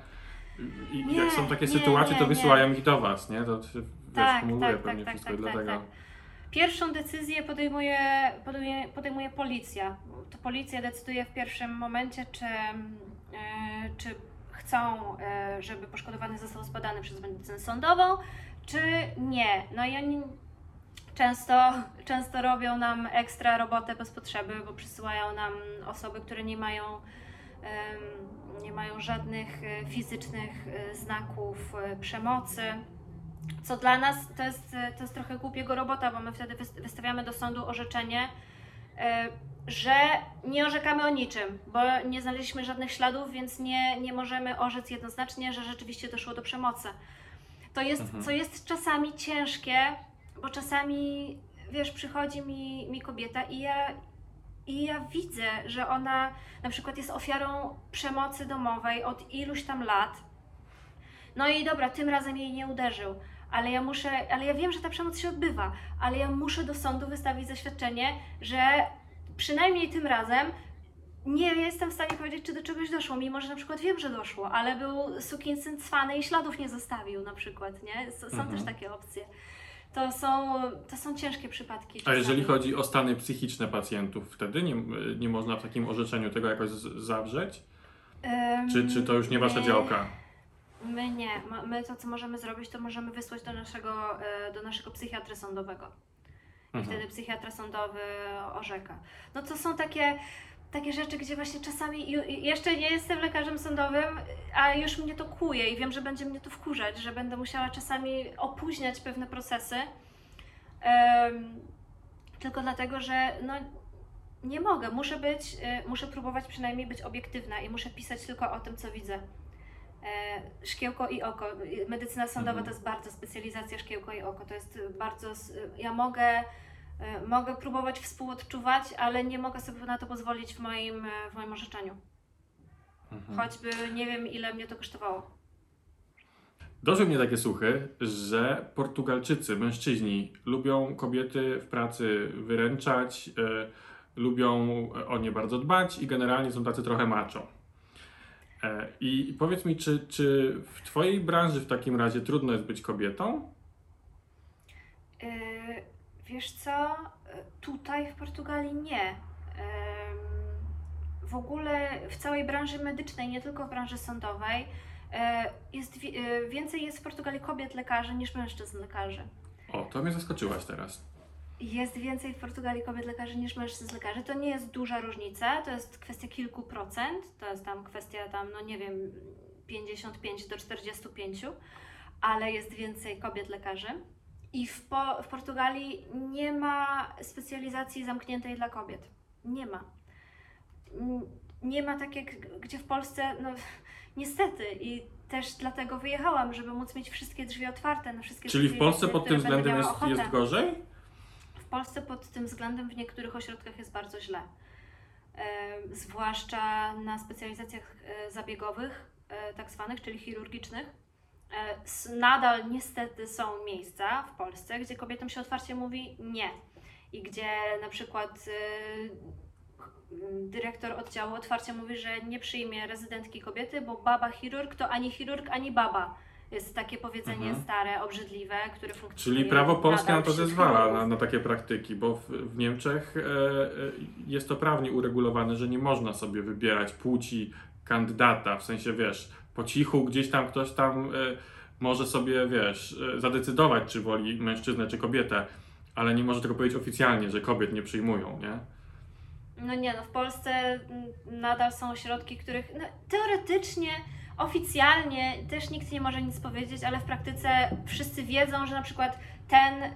I nie, jak są takie nie, sytuacje, nie, to wysyłają ich do Was, nie? To wiesz, tak, kumuluje tak, pewnie tak, wszystko tak, dlatego. Tak, tak. Pierwszą decyzję podejmuje, podejmuje, podejmuje policja. To policja decyduje w pierwszym momencie, czy, e, czy chcą, e, żeby poszkodowany został zbadany przez medycynę sądową, czy nie. No i oni często, często robią nam ekstra robotę bez potrzeby, bo przysyłają nam osoby, które nie mają, nie mają żadnych e, fizycznych znaków przemocy co dla nas to jest, to jest trochę głupiego robota, bo my wtedy wystawiamy do sądu orzeczenie, e, że nie orzekamy o niczym, bo nie znaleźliśmy żadnych śladów, więc nie, nie możemy orzec jednoznacznie, że rzeczywiście doszło do przemocy. To jest, mhm. co jest czasami ciężkie, bo czasami, wiesz, przychodzi mi, mi kobieta i ja, i ja widzę, że ona na przykład jest ofiarą przemocy domowej od iluś tam lat. No i dobra, tym razem jej nie uderzył, ale ja muszę, ale ja wiem, że ta przemoc się odbywa, ale ja muszę do sądu wystawić zaświadczenie, że przynajmniej tym razem nie jestem w stanie powiedzieć, czy do czegoś doszło, mimo że na przykład wiem, że doszło, ale był sukinsyn cwany i śladów nie zostawił na przykład, nie? są mhm. też takie opcje. To są, to są ciężkie przypadki. Czasami. A jeżeli chodzi o stany psychiczne pacjentów, wtedy nie, nie można w takim orzeczeniu tego jakoś zawrzeć? Um, czy, czy to już nie wasza działka? My nie. My to, co możemy zrobić, to możemy wysłać do naszego, e, do naszego psychiatry sądowego. I mhm. wtedy psychiatra sądowy orzeka. No to są takie, takie rzeczy, gdzie właśnie czasami, jeszcze nie jestem lekarzem sądowym, a już mnie to kuje i wiem, że będzie mnie to wkurzać, że będę musiała czasami opóźniać pewne procesy. Um, tylko dlatego, że no, nie mogę, muszę być, e, muszę próbować przynajmniej być obiektywna i muszę pisać tylko o tym, co widzę. E, szkiełko i oko. Medycyna sądowa mhm. to jest bardzo specjalizacja szkiełko i oko. To jest bardzo. Ja mogę, e, mogę próbować współodczuwać, ale nie mogę sobie na to pozwolić w moim, e, w moim orzeczeniu. Mhm. Choćby nie wiem, ile mnie to kosztowało. Doszły mnie takie słuchy, że Portugalczycy, mężczyźni, lubią kobiety w pracy wyręczać, lubią o nie bardzo dbać i generalnie są tacy trochę macho. E, I powiedz mi, czy, czy w Twojej branży w takim razie trudno jest być kobietą? Yy, wiesz co, tutaj w Portugalii nie. Yy, w ogóle w całej branży medycznej, nie tylko w branży sądowej, yy, jest, więcej jest w Portugalii kobiet lekarzy niż mężczyzn lekarzy. O, to mnie zaskoczyłaś teraz jest więcej w Portugalii kobiet lekarzy niż mężczyzn lekarzy. To nie jest duża różnica, to jest kwestia kilku procent, to jest tam kwestia tam, no nie wiem, 55 do 45, ale jest więcej kobiet lekarzy. I w, po, w Portugalii nie ma specjalizacji zamkniętej dla kobiet. Nie ma. Nie ma tak jak gdzie w Polsce, no [LAUGHS] niestety i też dlatego wyjechałam, żeby móc mieć wszystkie drzwi otwarte na wszystkie Czyli w Polsce pod tym względem jest, jest gorzej? Polsce pod tym względem w niektórych ośrodkach jest bardzo źle. Zwłaszcza na specjalizacjach e, zabiegowych, e, tak zwanych, czyli chirurgicznych. E, nadal niestety są miejsca w Polsce, gdzie kobietom się otwarcie mówi nie. I gdzie na przykład dyrektor oddziału otwarcie mówi, że nie przyjmie rezydentki kobiety, bo baba chirurg to ani chirurg, ani baba. Jest takie powiedzenie mhm. stare, obrzydliwe, które funkcjonuje. Czyli prawo polskie na to zezwala, na, na, takie praktyki, bo w, w Niemczech e, e, jest to prawnie uregulowane, że nie można sobie wybierać płci kandydata, w sensie wiesz, po cichu gdzieś tam ktoś tam e, może sobie, wiesz, e, zadecydować, czy woli mężczyznę, czy kobietę, ale nie może tego powiedzieć oficjalnie, że kobiet nie przyjmują, nie? No nie, no w Polsce nadal są ośrodki, których no, teoretycznie Oficjalnie też nikt nie może nic powiedzieć, ale w praktyce wszyscy wiedzą, że na przykład ten y,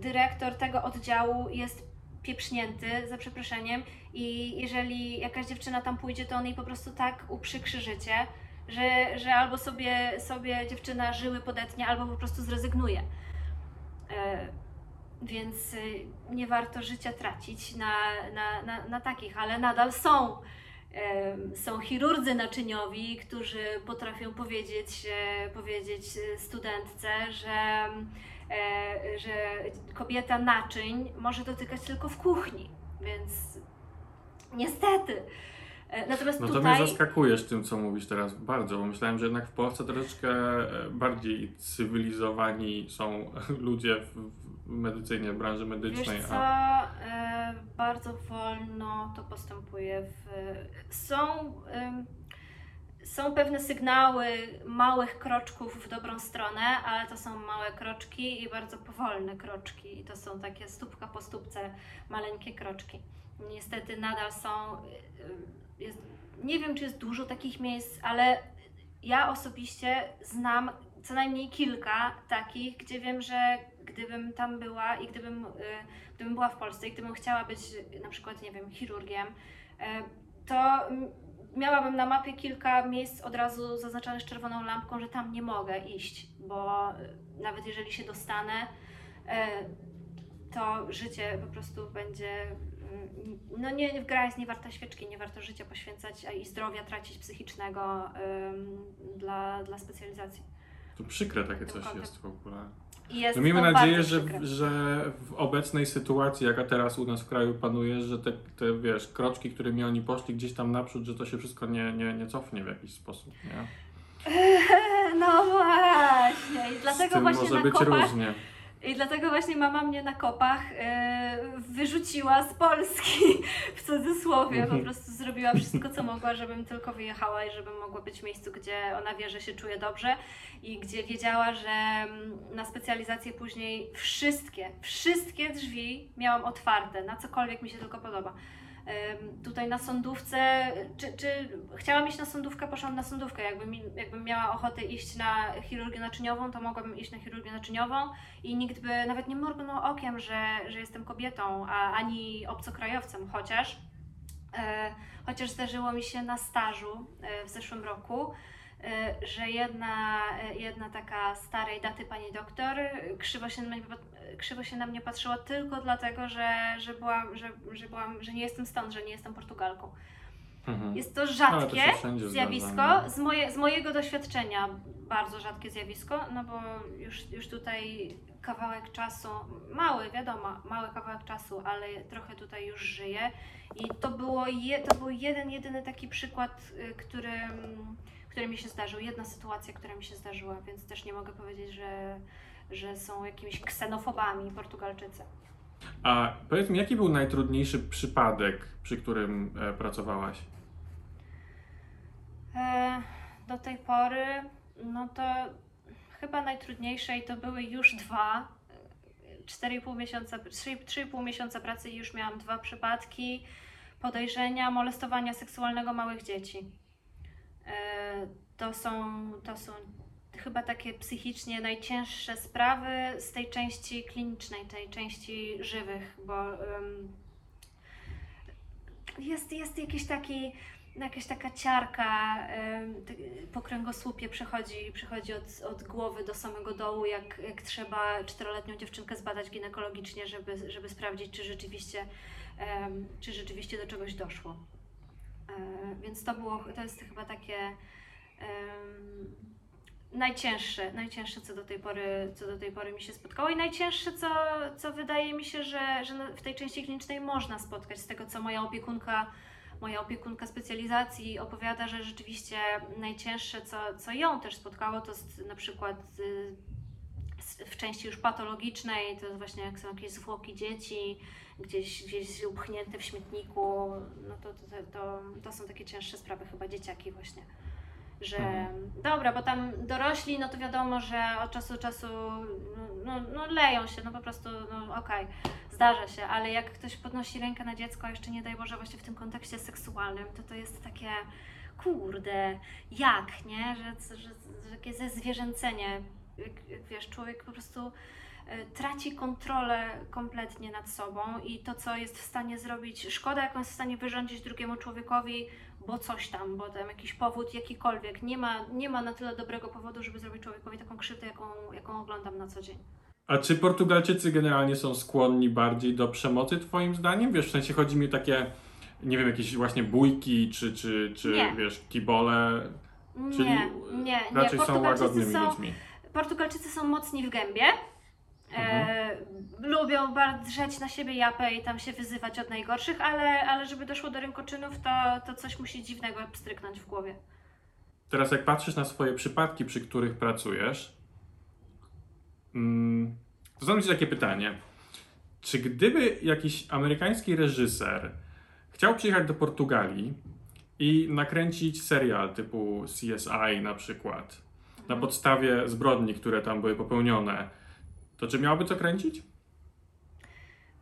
dyrektor tego oddziału jest pieprznięty, za przeproszeniem i jeżeli jakaś dziewczyna tam pójdzie, to on jej po prostu tak uprzykrzy życie, że, że albo sobie, sobie dziewczyna żyły podetnie, albo po prostu zrezygnuje. E, więc y, nie warto życia tracić na, na, na, na takich, ale nadal są. Są chirurdzy naczyniowi, którzy potrafią powiedzieć, e, powiedzieć studentce, że, e, że kobieta naczyń może dotykać tylko w kuchni. Więc niestety. E, Natomiast No to tutaj. mnie zaskakujesz tym, co mówisz teraz bardzo, bo myślałem, że jednak w Polsce troszeczkę e, bardziej cywilizowani są [LAUGHS] ludzie w, w medycynie, w branży medycznej. Wiesz co, a- e, bardzo wolno to postępuje. W, są, em, są pewne sygnały małych kroczków w dobrą stronę, ale to są małe kroczki i bardzo powolne kroczki. I to są takie stópka po stópce, maleńkie kroczki. Niestety nadal są. y, Jest, nie wiem, czy jest dużo takich miejsc, ale ja osobiście znam co najmniej kilka takich, gdzie wiem, że gdybym tam była i gdybym, y, gdybym była w Polsce i gdybym chciała być na przykład, nie wiem, chirurgiem, y, to miałabym na mapie kilka miejsc od razu zaznaczonych czerwoną lampką, że tam nie mogę iść, bo y, nawet jeżeli się dostanę, to życie po prostu będzie. mm, No nie, gra jest nie warta świeczki, nie warto życia poświęcać i zdrowia tracić psychicznego dla, dla specjalizacji. To przykre takie coś jest w ogóle. Jest No miejmy nadzieję, że, przykre. że w obecnej sytuacji, jaka teraz u nas w kraju panuje, że te, te wiesz, kroczki, którymi oni poszli gdzieś tam naprzód, że to się wszystko nie, nie, nie cofnie w jakiś sposób, nie? [LAUGHS] No właśnie, i Z dlatego tym właśnie może na być kopach różnie. I dlatego właśnie mama mnie na kopach e, wyrzuciła z Polski, [LAUGHS] w cudzysłowie, po Mhm. prostu zrobiła wszystko, co mogła, żebym tylko wyjechała i żebym mogła być w miejscu, gdzie ona wie, że się czuje dobrze i gdzie wiedziała, że mm, na specjalizację później wszystkie, wszystkie drzwi miałam otwarte, na cokolwiek mi się tylko podoba. Tutaj na sądówce, czy, czy chciałam iść na sądówkę, poszłam na sądówkę. Jakbym, jakbym miała ochotę iść na chirurgię naczyniową, to mogłabym iść na chirurgię naczyniową i nikt by nawet nie mrugnął okiem, że, że jestem kobietą, a ani obcokrajowcem, chociaż, e, chociaż zdarzyło mi się na stażu e, w zeszłym roku, że jedna, e, jedna taka starej daty pani doktor e, krzywo się na mnie, krzywo się na mnie patrzyła tylko dlatego, że, że, byłam, że, że, byłam, że nie jestem stąd, że nie jestem Portugalką. Mhm. Jest to to rzadkie się wszędzie zjawisko, zdarza, no. z, moje, z mojego doświadczenia bardzo rzadkie zjawisko, no bo już, już tutaj kawałek czasu, mały wiadomo, mały kawałek czasu, ale trochę tutaj już żyję i to, było je, to był jeden, jedyny taki przykład, y, który, mm, który mi się zdarzył, jedna sytuacja, która mi się zdarzyła, więc też nie mogę powiedzieć, że, że są jakimiś ksenofobami Portugalczycy. A powiedz mi, jaki był najtrudniejszy przypadek, przy którym e, pracowałaś? E, do tej pory, no to chyba najtrudniejsze i to były już dwa. e, 4,5 miesiąca, 3,5 miesiąca pracy i już miałam dwa przypadki podejrzenia molestowania seksualnego małych dzieci. E, To są, to są chyba takie psychicznie najcięższe sprawy z tej części klinicznej, tej części żywych, bo jest, jest jakiś taki jakaś taka ciarka ty- po kręgosłupie przechodzi, przechodzi od, od głowy do samego dołu, jak, jak trzeba czteroletnią dziewczynkę zbadać ginekologicznie, żeby, żeby sprawdzić, czy rzeczywiście, czy rzeczywiście do czegoś doszło. E, więc to było, to jest chyba takie najcięższe, najcięższe co do tej pory, co do tej pory mi się spotkało. I najcięższe, co, co wydaje mi się, że, że w tej części klinicznej można spotkać z tego, co moja opiekunka moja opiekunka specjalizacji opowiada, że rzeczywiście najcięższe, co, co ją też spotkało, to jest na przykład y, w części już patologicznej, to jest właśnie jak są jakieś zwłoki dzieci, gdzieś, gdzieś upchnięte w śmietniku, no to, to, to, to, są takie cięższe sprawy, chyba dzieciaki właśnie. Że Mhm. dobra, bo tam dorośli, no to wiadomo, że od czasu do czasu no, no, no leją się, no po prostu, no okej, zdarza się, ale jak ktoś podnosi rękę na dziecko, a jeszcze nie daj Boże właśnie w tym kontekście seksualnym, to to jest takie, kurde, jak, nie? Że, że, że takie zezwierzęcenie, wiesz, człowiek po prostu traci kontrolę kompletnie nad sobą i to, co jest w stanie zrobić, szkoda, jaką jest w stanie wyrządzić drugiemu człowiekowi, bo coś tam, bo tam jakiś powód jakikolwiek. Nie ma, nie ma na tyle dobrego powodu, żeby zrobić człowiekowi taką krzywdę, jaką, jaką oglądam na co dzień. A czy Portugalczycy generalnie są skłonni bardziej do przemocy, Twoim zdaniem? Wiesz, w sensie chodzi mi o takie, nie wiem, jakieś właśnie bójki, czy, czy, czy Nie. wiesz, kibole. Czyli Nie, nie, raczej nie. są łagodnymi są, ludźmi. Portugalczycy są mocni w gębie. E, Mhm. lubią bardzo drzeć na siebie japę i tam się wyzywać od najgorszych, ale, ale żeby doszło do rękoczynów, to, to coś musi dziwnego stryknąć w głowie. Teraz jak patrzysz na swoje przypadki, przy których pracujesz, mm, to zadam Ci takie pytanie. Czy gdyby jakiś amerykański reżyser chciał przyjechać do Portugalii i nakręcić serial typu CSI na przykład, na podstawie zbrodni, które tam były popełnione, to czy miałby co kręcić?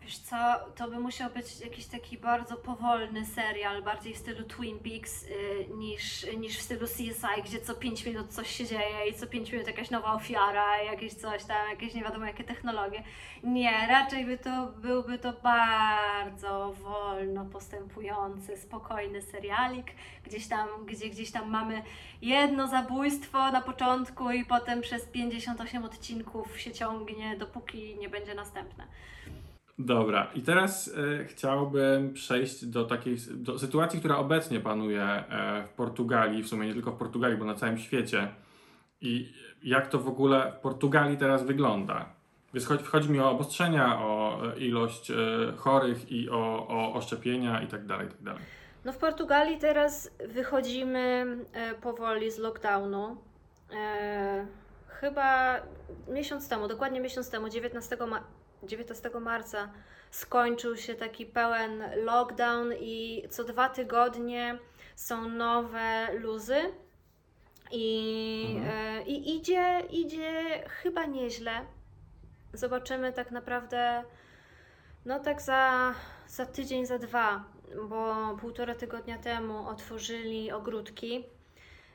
Wiesz co, to by musiał być jakiś taki bardzo powolny serial, bardziej w stylu Twin Peaks y, niż, niż w stylu CSI, gdzie co 5 minut coś się dzieje i co 5 minut jakaś nowa ofiara, jakieś coś tam, jakieś nie wiadomo jakie technologie. Nie, raczej by to byłby to bardzo wolno postępujący, spokojny serialik, gdzieś tam, gdzie gdzieś tam mamy jedno zabójstwo na początku i potem przez 58 odcinków się ciągnie, dopóki nie będzie następne. Dobra, i teraz e, chciałbym przejść do takiej do sytuacji, która obecnie panuje e, w Portugalii, w sumie nie tylko w Portugalii, bo na całym świecie. I jak to w ogóle w Portugalii teraz wygląda? Więc chodzi, chodzi mi o obostrzenia, o e, ilość e, chorych i o, o, o szczepienia i tak dalej, i tak. No w Portugalii teraz wychodzimy e, powoli z lockdownu. E, chyba miesiąc temu, dokładnie miesiąc temu, 19, ma- 19 marca skończył się taki pełen lockdown i co dwa tygodnie są nowe luzy. I, Mhm. e, I idzie, idzie chyba nieźle. Zobaczymy tak naprawdę, no tak za, za tydzień, za dwa, bo półtora tygodnia temu otworzyli ogródki.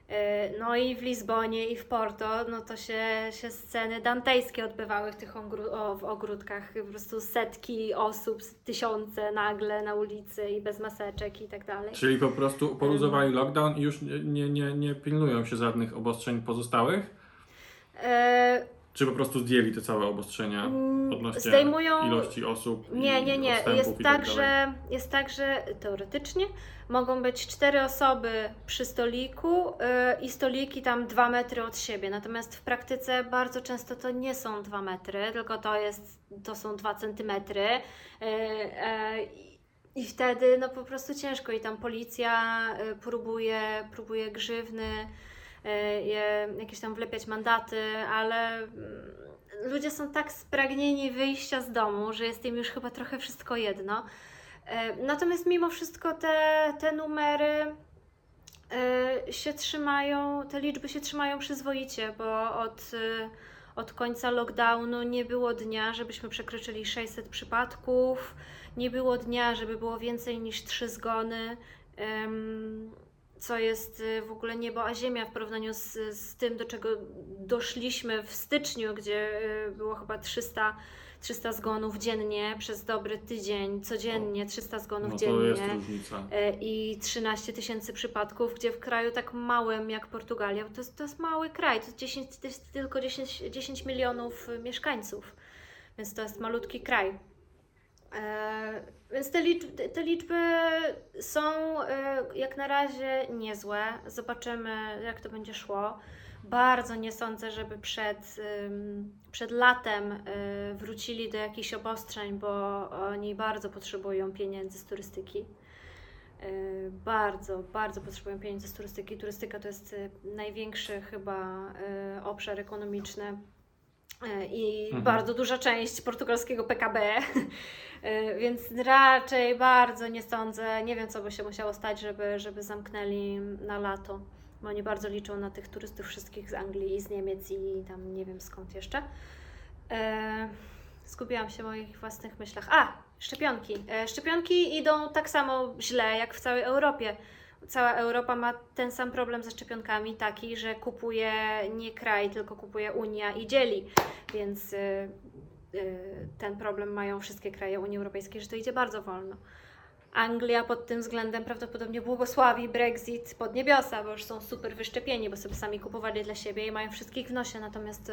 E, No i w Lizbonie i w Porto, no to się, się sceny dantejskie odbywały w tych o, w ogródkach. Po prostu setki osób, tysiące nagle na ulicy i bez maseczek i tak dalej. Czyli po prostu poluzowali lockdown i już nie, nie, nie, nie pilnują się żadnych obostrzeń pozostałych? E, Czy po prostu zdjęli te całe obostrzenia Mm, odnośnie zdejmują- ilości osób? Nie, nie, nie. Jest tak, dalej? że, jest tak, że teoretycznie mogą być cztery osoby przy stoliku yy, i stoliki tam dwa metry od siebie. Natomiast w praktyce bardzo często to nie są dwa metry, tylko to, jest, to są dwa centymetry. Yy, yy, I wtedy no po prostu ciężko i tam policja y, próbuje, próbuje grzywny, jakieś tam wlepiać mandaty, ale mm, ludzie są tak spragnieni wyjścia z domu, że jest im już chyba trochę wszystko jedno. E, Natomiast mimo wszystko te, te numery e, się trzymają, te liczby się trzymają przyzwoicie, bo od, e, od końca lockdownu nie było dnia, żebyśmy przekroczyli 600 przypadków, nie było dnia, żeby było więcej niż 3 zgony. Co jest e, w ogóle niebo a ziemia w porównaniu z, z tym, do czego doszliśmy w styczniu, gdzie e, było chyba 300, 300 zgonów dziennie przez dobry tydzień, codziennie 300 zgonów No to dziennie. jest różnica. E, i 13 tysięcy przypadków, gdzie w kraju tak małym jak Portugalia, bo to jest, to jest mały kraj, to jest, 10, to jest tylko 10, 10 milionów y, mieszkańców, więc to jest malutki kraj. E, więc te liczby, te liczby są e, jak na razie niezłe. Zobaczymy, jak to będzie szło. Bardzo nie sądzę, żeby przed, przed latem y, wrócili do jakichś obostrzeń, bo oni bardzo potrzebują pieniędzy z turystyki. Y, Bardzo, bardzo potrzebują pieniędzy z turystyki. Turystyka to jest y, największy chyba obszar ekonomiczny i Mhm. bardzo duża część portugalskiego PKB. Y, [LAUGHS] Więc raczej bardzo nie sądzę, nie wiem co by się musiało stać, żeby, żeby zamknęli na lato. Bo oni bardzo liczą na tych turystów wszystkich z Anglii i z Niemiec i tam nie wiem skąd jeszcze. E, Skupiłam się w moich własnych myślach. A, szczepionki. E, Szczepionki idą tak samo źle jak w całej Europie. Cała Europa ma ten sam problem ze szczepionkami, taki, że kupuje nie kraj, tylko kupuje Unia i dzieli. Więc e, ten problem mają wszystkie kraje Unii Europejskiej, że to idzie bardzo wolno. Anglia pod tym względem prawdopodobnie błogosławi Brexit pod niebiosa, bo już są super wyszczepieni, bo sobie sami kupowali dla siebie i mają wszystkich w nosie. Natomiast,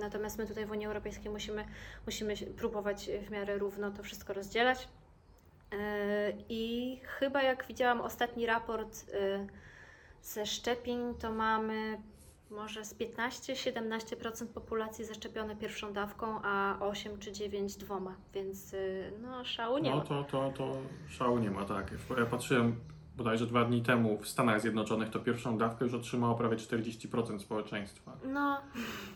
natomiast my tutaj w Unii Europejskiej musimy, musimy próbować w miarę równo to wszystko rozdzielać. E, I chyba jak widziałam ostatni raport e, ze szczepień, to mamy może z 15-17% populacji zaszczepione pierwszą dawką, a 8 czy 9 dwoma, więc y, no szału nie no, ma. No to, to, to szału nie ma, tak. Ja patrzyłem bodajże dwa dni temu w Stanach Zjednoczonych, to pierwszą dawkę już otrzymało prawie 40% społeczeństwa. No.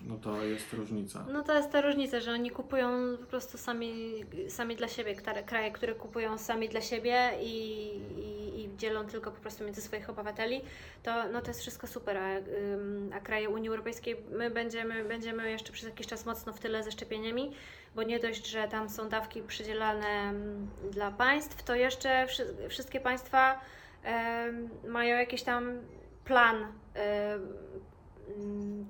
No to jest różnica. No to jest ta różnica, że oni kupują po prostu sami, sami dla siebie, kraje, które kupują sami dla siebie i, i, i dzielą tylko po prostu między swoich obywateli, to, no to jest wszystko super, a, a kraje Unii Europejskiej my będziemy, będziemy jeszcze przez jakiś czas mocno w tyle ze szczepieniami, bo nie dość, że tam są dawki przydzielane dla państw, to jeszcze wszystkie państwa mają jakiś tam plan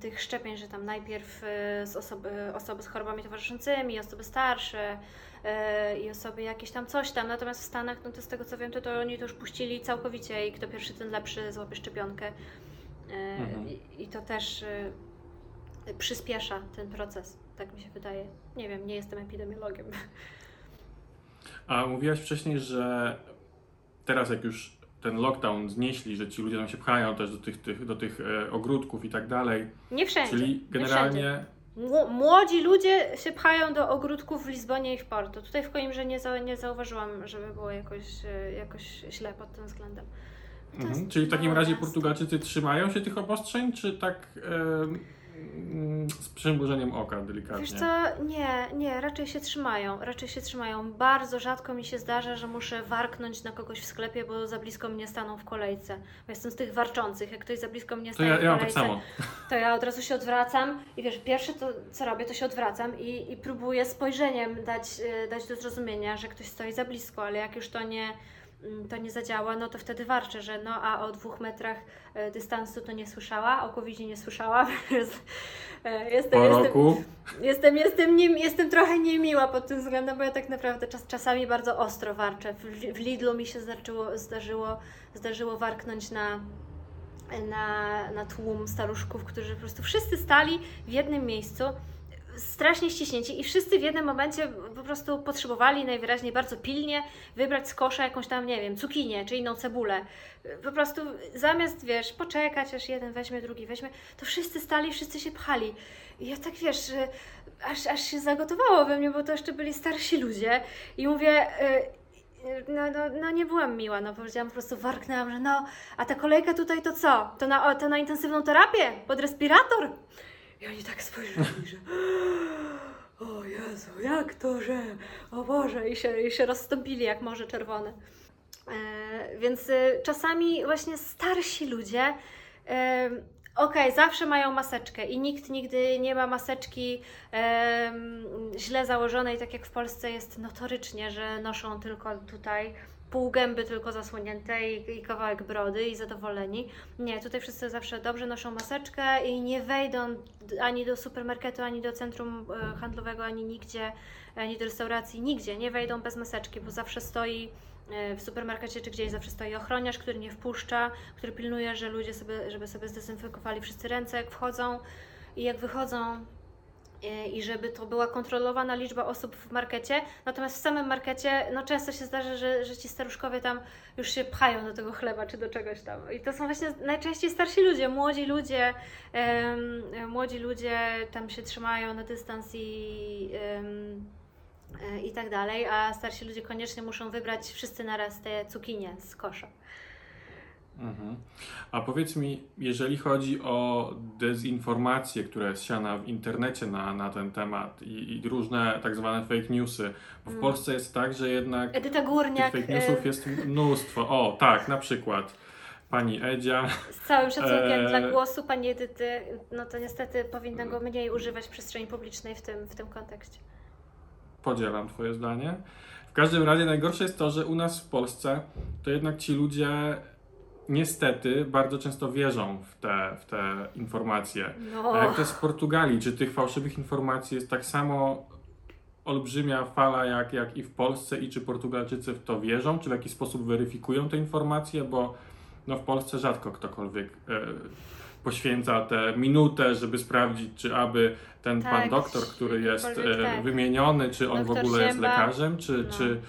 tych szczepień, że tam najpierw e, z osoby, osoby z chorobami towarzyszącymi, osoby starsze e, i osoby jakieś tam coś tam. Natomiast w Stanach, no to z tego co wiem, to, to oni to już puścili całkowicie i kto pierwszy, ten lepszy złapie szczepionkę. E, mhm. I, I to też przyspiesza ten proces, tak mi się wydaje. Nie wiem, nie jestem epidemiologiem. A mówiłaś wcześniej, że teraz jak już ten lockdown znieśli, że ci ludzie tam się pchają też do tych, tych, do tych e, ogródków i tak dalej. Nie wszędzie. Czyli generalnie. Młodzi ludzie się pchają do ogródków w Lizbonie i w Porto. Tutaj w Coimbrze nie, za, nie zauważyłam, żeby było jakoś, e, jakoś źle pod tym względem. Mhm. Czyli w takim razie Portugalczycy trzymają się tych obostrzeń, czy tak. Z przymrużeniem oka delikatnie. Wiesz co, nie, nie, raczej się trzymają, raczej się trzymają. Bardzo rzadko mi się zdarza, że muszę warknąć na kogoś w sklepie, bo za blisko mnie staną w kolejce. Bo jestem z tych warczących, jak ktoś za blisko mnie stanie ja, w kolejce, ja tak to ja od razu się odwracam i wiesz, pierwsze to co robię, to się odwracam i, i próbuję spojrzeniem dać, e, dać do zrozumienia, że ktoś stoi za blisko, ale jak już to nie Mm, to nie zadziała, no to wtedy warczę, że no a o dwóch metrach e, dystansu to nie słyszała, o covid nie słyszała. [LAUGHS] E, jestem, po roku. Jestem, jestem, jestem, nie, jestem trochę niemiła pod tym względem, bo ja tak naprawdę czas, czasami bardzo ostro warczę. W, w Lidlu mi się zdarzyło, zdarzyło, zdarzyło warknąć na, na, na tłum staruszków, którzy po prostu wszyscy stali w jednym miejscu strasznie ściśnięci i wszyscy w jednym momencie po prostu potrzebowali najwyraźniej bardzo pilnie wybrać z kosza jakąś tam, nie wiem, cukinię czy inną cebulę. Po prostu zamiast, wiesz, poczekać, aż jeden weźmie, drugi weźmie, to wszyscy stali, wszyscy się pchali. I ja tak, wiesz, aż, aż się zagotowało we mnie, bo to jeszcze byli starsi ludzie i mówię... Y, no, no, no nie byłam miła, no powiedziałam po prostu, warknęłam, że no, a ta kolejka tutaj to co? To na, to na intensywną terapię? Pod respirator? I oni tak spojrzeli, że [GASPS] o Jezu, jak to, że o Boże i się, i się rozstąpili jak Morze Czerwone. E, więc y, czasami właśnie starsi ludzie e, okej, okay, zawsze mają maseczkę i nikt nigdy nie ma maseczki e, źle założonej, tak jak w Polsce jest notorycznie, że noszą tylko tutaj pół gęby tylko zasłonięte i, kawałek brody i zadowoleni. Nie, tutaj wszyscy zawsze dobrze noszą maseczkę i nie wejdą ani do supermarketu, ani do centrum e, handlowego, ani nigdzie, ani do restauracji, nigdzie nie wejdą bez maseczki, bo zawsze stoi e, w supermarkecie czy gdzieś zawsze stoi ochroniarz, który nie wpuszcza, który pilnuje, że ludzie sobie, żeby sobie zdezynfekowali wszyscy ręce, jak wchodzą i jak wychodzą, i żeby to była kontrolowana liczba osób w markecie. Natomiast w samym markecie no często się zdarza, że, że ci staruszkowie tam już się pchają do tego chleba czy do czegoś tam. I to są właśnie najczęściej starsi ludzie, młodzi ludzie, um, młodzi ludzie tam się trzymają na dystans i, um, i tak dalej, a starsi ludzie koniecznie muszą wybrać wszyscy naraz te cukinie z kosza. Mhm. A powiedz mi, jeżeli chodzi o dezinformację, która jest siana w internecie na, na ten temat i, i różne tak zwane fake newsy, bo w mm. Polsce jest tak, że jednak Edyta Górniak, tych fake newsów y- jest mnóstwo. O, tak, na przykład pani Edzia. Z całym szacunkiem e... dla głosu pani Edyty, no to niestety powinna go mniej używać w przestrzeni publicznej w tym, w tym kontekście. Podzielam Twoje zdanie. W każdym razie najgorsze jest to, że u nas w Polsce to jednak ci ludzie niestety bardzo często wierzą w te, w te informacje. No. A jak to jest w Portugalii? Czy tych fałszywych informacji jest tak samo olbrzymia fala jak, jak i w Polsce i czy Portugalczycy w to wierzą, czy w jakiś sposób weryfikują te informacje, bo no w Polsce rzadko ktokolwiek e, poświęca tę minutę, żeby sprawdzić, czy aby ten Tak, pan doktor, który jest e, tak. wymieniony, czy on w ogóle jest lekarzem, czy, No. czy,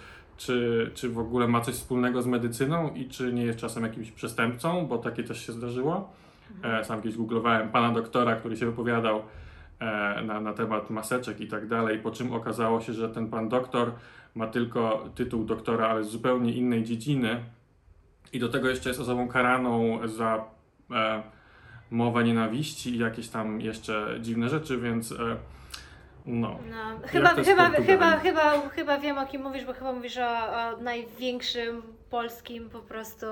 czy, czy w ogóle ma coś wspólnego z medycyną i czy nie jest czasem jakimś przestępcą, bo takie też się zdarzyło. Mhm. E, sam kiedyś googlowałem pana doktora, który się wypowiadał e, na, na temat maseczek i tak dalej, po czym okazało się, że ten pan doktor ma tylko tytuł doktora, ale z zupełnie innej dziedziny i do tego jeszcze jest osobą karaną za e, mowę nienawiści i jakieś tam jeszcze dziwne rzeczy, więc e, no. No, chyba, chyba, chyba, chyba, chyba wiem o kim mówisz, bo chyba mówisz o, o największym polskim po prostu,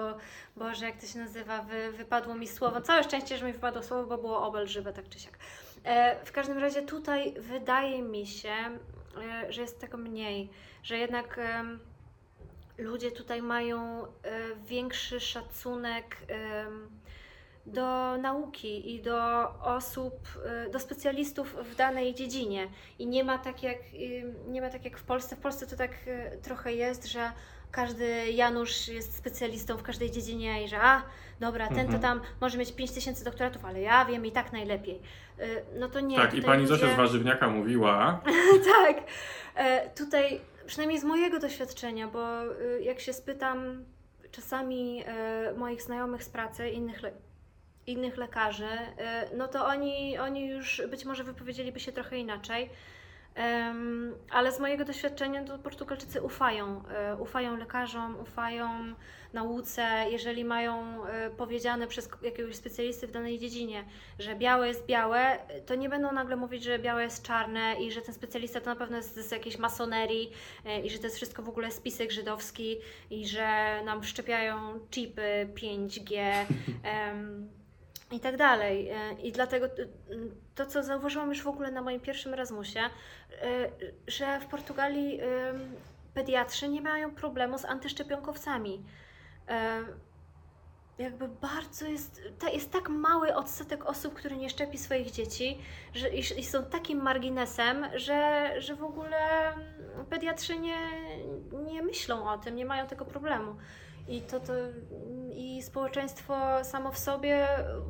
Boże, jak to się nazywa, Wy, wypadło mi słowo, całe szczęście, że mi wypadło słowo, bo było obelżywe tak czy siak. E, w każdym razie tutaj wydaje mi się, e, że jest tego mniej, że jednak em, ludzie tutaj mają e, większy szacunek do nauki i do osób, e, do specjalistów w danej dziedzinie. I nie ma tak jak, y, nie ma tak jak w Polsce. W Polsce to tak e, trochę jest, że każdy Janusz jest specjalistą w każdej dziedzinie i że a, dobra, ten Mhm. to tam może mieć 5000 doktoratów, ale ja wiem i tak najlepiej. No to nie. tak, i pani ludzie... Zosia z Warzywniaka mówiła, [LAUGHS] tak. E, tutaj, przynajmniej z mojego doświadczenia, bo y, jak się spytam czasami e, moich znajomych z pracy, innych, innych lekarzy, e, no to oni, oni już być może wypowiedzieliby się trochę inaczej. Ale z mojego doświadczenia to Portugalczycy ufają, e, ufają lekarzom, ufają nauce, jeżeli mają e, powiedziane przez jakiegoś specjalisty w danej dziedzinie, że białe jest białe, to nie będą nagle mówić, że białe jest czarne i że ten specjalista to na pewno jest z jakiejś masonerii i że to jest wszystko w ogóle spisek żydowski i że nam wszczepiają chipy 5G [LAUGHS] em, i tak dalej. E, I dlatego t- to, co zauważyłam już w ogóle na moim pierwszym Erasmusie, e, że w Portugalii pediatrzy nie mają problemu z antyszczepionkowcami. E, jakby bardzo jest, jest tak mały odsetek osób, który nie szczepi swoich dzieci że, i, i są takim marginesem, że, że w ogóle mm, pediatrzy nie, nie myślą o tym, nie mają tego problemu. I to, to i społeczeństwo samo w sobie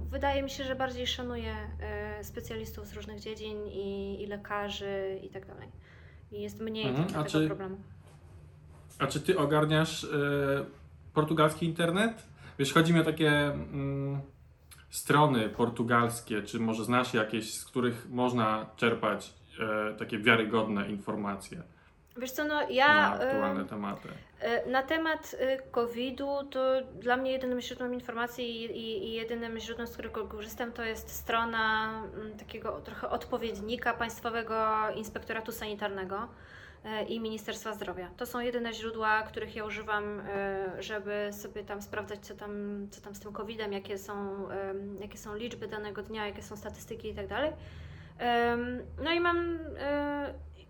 wydaje mi się, że bardziej szanuje e, specjalistów z różnych dziedzin i, i lekarzy i tak dalej. I jest mniej Mhm, tego a czy- problemu. A czy ty ogarniasz e, portugalski internet? Wiesz, chodzi mi o takie mm, strony portugalskie, czy może znasz jakieś, z których można czerpać e, takie wiarygodne informacje Wiesz co, no na ja aktualne e, tematy? E, na temat e, COVID-u to dla mnie jedynym źródłem informacji i, i, jedynym źródłem, z którego korzystam, to jest strona mm, takiego trochę odpowiednika Państwowego Inspektoratu Sanitarnego e, i Ministerstwa Zdrowia. To są jedyne źródła, których ja używam, żeby sobie tam sprawdzać, co tam, co tam z tym COVID-em, jakie są, jakie są liczby danego dnia, jakie są statystyki i tak No i mam,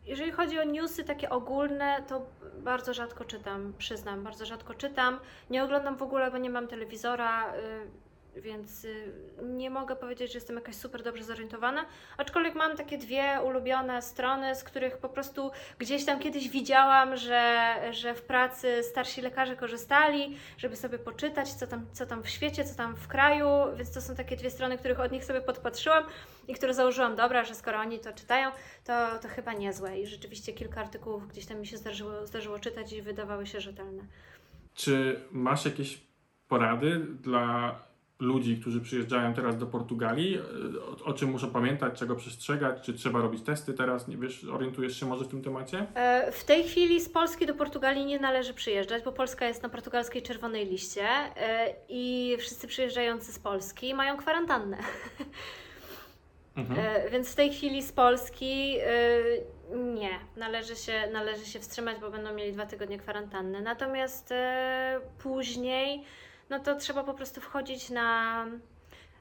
jeżeli chodzi o newsy takie ogólne, to bardzo rzadko czytam, przyznam, bardzo rzadko czytam. Nie oglądam w ogóle, bo nie mam telewizora, y, więc y, nie mogę powiedzieć, że jestem jakaś super dobrze zorientowana. Aczkolwiek mam takie dwie ulubione strony, z których po prostu gdzieś tam kiedyś widziałam, że, że w pracy starsi lekarze korzystali, żeby sobie poczytać, co tam, co tam w świecie, co tam w kraju, więc to są takie dwie strony, których od nich sobie podpatrzyłam i które założyłam, dobra, że skoro oni to czytają, to, to chyba niezłe. I rzeczywiście kilka artykułów gdzieś tam mi się zdarzyło, zdarzyło czytać i wydawały się rzetelne. Czy masz jakieś porady dla ludzi, którzy przyjeżdżają teraz do Portugalii? E, O, o czym muszą pamiętać, czego przestrzegać? Czy trzeba robić testy teraz? Nie wiesz, orientujesz się może w tym temacie? E, W tej chwili z Polski do Portugalii nie należy przyjeżdżać, bo Polska jest na portugalskiej czerwonej liście e, i wszyscy przyjeżdżający z Polski mają kwarantannę. [LAUGHS] Mhm. Więc w tej chwili z Polski nie, należy się, należy się wstrzymać, bo będą mieli dwa tygodnie kwarantanny. Natomiast później, no to trzeba po prostu wchodzić na.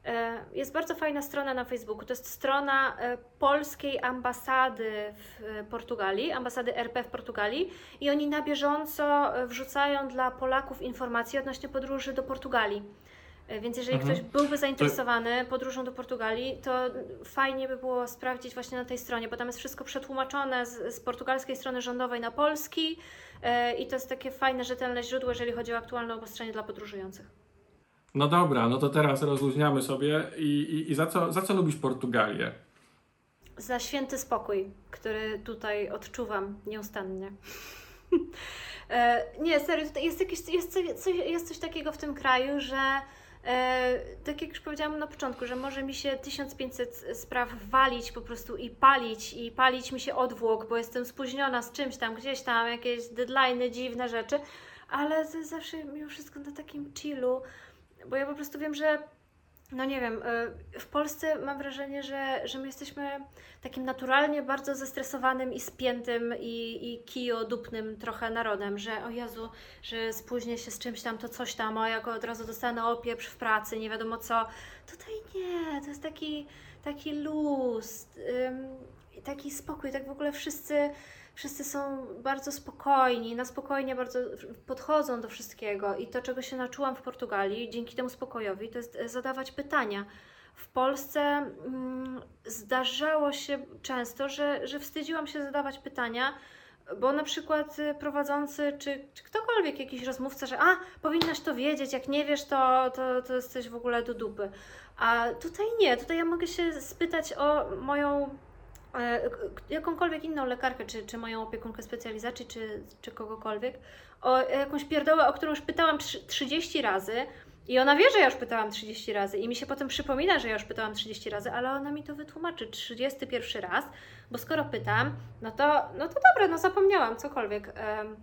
e, Jest bardzo fajna strona na Facebooku. To jest strona e, polskiej ambasady w e, Portugalii, ambasady RP w Portugalii, i oni na bieżąco wrzucają dla Polaków informacje odnośnie podróży do Portugalii. E, Więc jeżeli Mhm. ktoś byłby zainteresowany podróżą do Portugalii, to fajnie by było sprawdzić właśnie na tej stronie, bo tam jest wszystko przetłumaczone z, z portugalskiej strony rządowej na polski e, i to jest takie fajne, rzetelne źródło, jeżeli chodzi o aktualne obostrzenie dla podróżujących. No dobra, no to teraz rozluźniamy sobie i, i, i za, co, za co lubisz Portugalię? Za święty spokój, który tutaj odczuwam nieustannie. [LAUGHS] E, Nie, serio, tutaj jest, jakieś, jest, coś, jest coś takiego w tym kraju, że tak jak już powiedziałam na początku, że może mi się 1500 spraw walić po prostu i palić, i palić mi się odwłok, bo jestem spóźniona z czymś tam, gdzieś tam, jakieś deadline'y, dziwne rzeczy, ale zawsze mimo wszystko na takim chillu, bo ja po prostu wiem, że no nie wiem, y, w Polsce mam wrażenie, że, że my jesteśmy takim naturalnie bardzo zestresowanym i spiętym i, i kijodupnym trochę narodem, że o Jezu, że spóźnię się z czymś tam, to coś tam, a jak od razu dostanę opieprz w pracy, nie wiadomo co. Tutaj nie, to jest taki, taki luz, taki spokój, tak w ogóle wszyscy, wszyscy są bardzo spokojni, na spokojnie bardzo podchodzą do wszystkiego i to, czego się nauczyłam w Portugalii dzięki temu spokojowi, to jest e, zadawać pytania. W Polsce mm, zdarzało się często, że, że wstydziłam się zadawać pytania, bo na przykład y, prowadzący, czy, czy ktokolwiek, jakiś rozmówca, że a, powinnaś to wiedzieć, jak nie wiesz, to, to, to jesteś w ogóle do dupy. A tutaj nie, tutaj ja mogę się spytać o moją jakąkolwiek inną lekarkę, czy, czy moją opiekunkę specjalizacji, czy, czy kogokolwiek, o jakąś pierdołę, o którą już pytałam trzy- 30 razy i ona wie, że ja już pytałam 30 razy i mi się potem przypomina, że ja już pytałam 30 razy, ale ona mi to wytłumaczy 31 raz, bo skoro pytam, no to, no to dobra, no zapomniałam, cokolwiek. Em,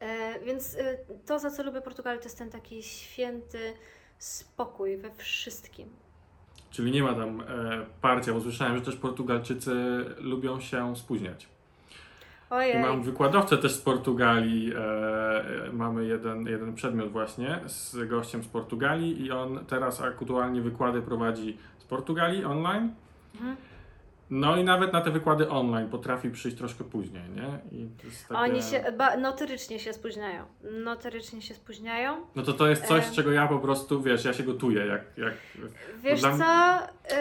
e, więc e, to, za co lubię Portugalię, to jest ten taki święty spokój we wszystkim. Czyli nie ma tam e, parcia, bo słyszałem, że też Portugalczycy lubią się spóźniać. I Ojej. mam wykładowcę też z Portugalii. E, e, mamy jeden, jeden przedmiot właśnie z gościem z Portugalii i on teraz aktualnie wykłady prowadzi z Portugalii online. Mhm. No i nawet na te wykłady online potrafi przyjść troszkę później, nie? I to jest takie... Oni się ba, notorycznie się spóźniają. Notorycznie się spóźniają. No to to jest coś, Em. czego ja po prostu, wiesz, ja się gotuję, jak... jak... Wiesz Dla co? Y,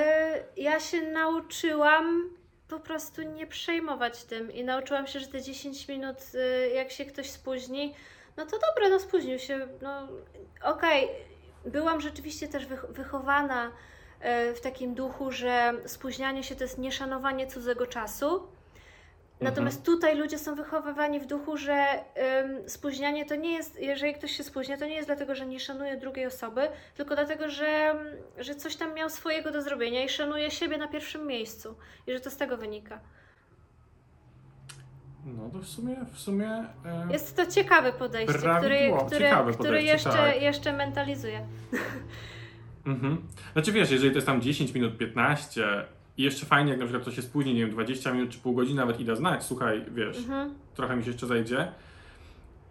ja się nauczyłam po prostu nie przejmować tym i nauczyłam się, że te 10 minut, y, jak się ktoś spóźni, no to dobra, no spóźnił się, no okej. Byłam rzeczywiście też wych- wychowana w takim duchu, że spóźnianie się to jest nieszanowanie cudzego czasu. Natomiast tutaj ludzie są wychowywani w duchu, że ym, spóźnianie to nie jest, jeżeli ktoś się spóźnia, to nie jest dlatego, że nie szanuje drugiej osoby, tylko dlatego, że, że coś tam miał swojego do zrobienia i szanuje siebie na pierwszym miejscu. I że to z tego wynika. No to w sumie, w sumie... E... Jest to ciekawe podejście, które, Prawidłowo, które, ciekawe które podejście, jeszcze, tak. jeszcze mentalizuje. [LAUGHS] Mhm. Znaczy wiesz, jeżeli to jest tam 10 minut, 15 i jeszcze fajnie, jak na przykład ktoś się spóźni, nie wiem, 20 minut czy pół godziny, nawet i da znać, słuchaj, wiesz, Mhm. trochę mi się jeszcze zajdzie,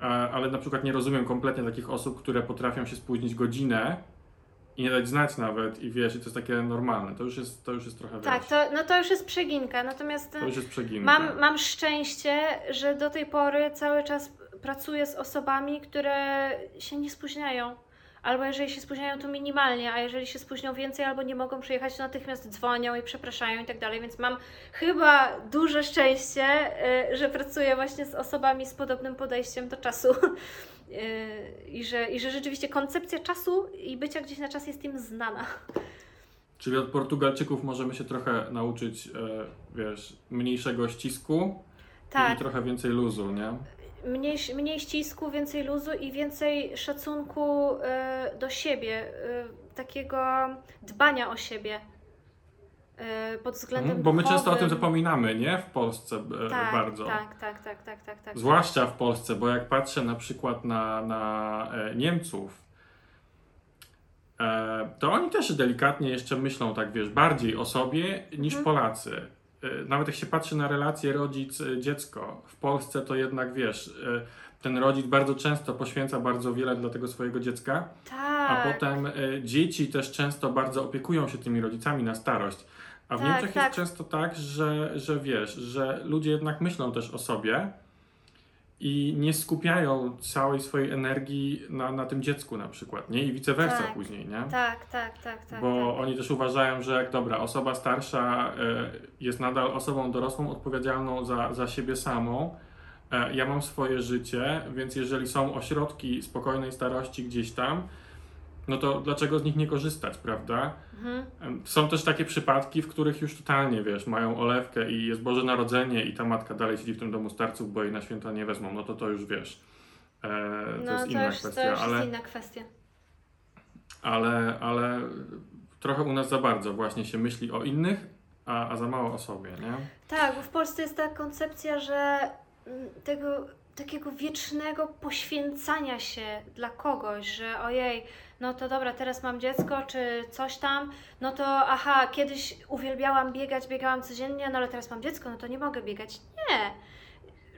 e, ale na przykład nie rozumiem kompletnie takich osób, które potrafią się spóźnić godzinę i nie dać znać nawet i wiesz, i to jest takie normalne, to już jest, to już jest trochę, Tak, wiesz, to, no to już jest przeginka. Natomiast to już jest przeginka. Mam, mam szczęście, że do tej pory cały czas pracuję z osobami, które się nie spóźniają. Albo jeżeli się spóźniają, to minimalnie, a jeżeli się spóźnią więcej albo nie mogą przyjechać, to natychmiast dzwonią i przepraszają i tak dalej. Więc mam chyba duże szczęście, y, że pracuję właśnie z osobami z podobnym podejściem do czasu. Y, I że, I że rzeczywiście koncepcja czasu i bycia gdzieś na czas jest im znana. Czyli od Portugalczyków możemy się trochę nauczyć, e, wiesz, mniejszego ścisku i Tak, trochę więcej luzu, nie? Mniej, mniej ścisku, więcej luzu i więcej szacunku e, do siebie, e, takiego dbania o siebie e, pod względem Mhm, Bo my często o tym duchowym. zapominamy, nie? W Polsce e, tak, bardzo. Tak, tak, tak, tak, tak, tak. Zwłaszcza w Polsce, bo jak patrzę na przykład na, na e, Niemców, e, to oni też delikatnie jeszcze myślą tak, wiesz, bardziej o sobie niż Mhm. Polacy. E, nawet jak się patrzy na relacje rodzic-dziecko, w Polsce to jednak, wiesz, e, ten rodzic bardzo często poświęca bardzo wiele dla tego swojego dziecka, a Tak, potem e, dzieci też często bardzo opiekują się tymi rodzicami na starość. A w Tak, Niemczech tak. jest często tak, że, że wiesz, że ludzie jednak myślą też o sobie i nie skupiają całej swojej energii na, na tym dziecku na przykład, nie? I vice versa Tak. później, nie? Tak, tak, tak, tak. Bo tak. oni też uważają, że jak dobra, osoba starsza e, jest nadal osobą dorosłą, odpowiedzialną za, za siebie samą. E, ja mam swoje życie, więc jeżeli są ośrodki spokojnej starości gdzieś tam, no to dlaczego z nich nie korzystać, prawda? Mhm. Są też takie przypadki, w których już totalnie, wiesz, mają olewkę i jest Boże Narodzenie i ta matka dalej siedzi w tym domu starców, bo jej na święta nie wezmą, no to to już, wiesz, e, to No jest to inna już, kwestia, to już ale... jest inna kwestia. ale, ale trochę u nas za bardzo właśnie się myśli o innych, a, a za mało o sobie, nie? Tak, bo w Polsce jest ta koncepcja, że mm, tego takiego wiecznego poświęcania się dla kogoś, że ojej, no to dobra, teraz mam dziecko, czy coś tam, no to aha, kiedyś uwielbiałam biegać, biegałam codziennie, no ale teraz mam dziecko, no to nie mogę biegać. Nie.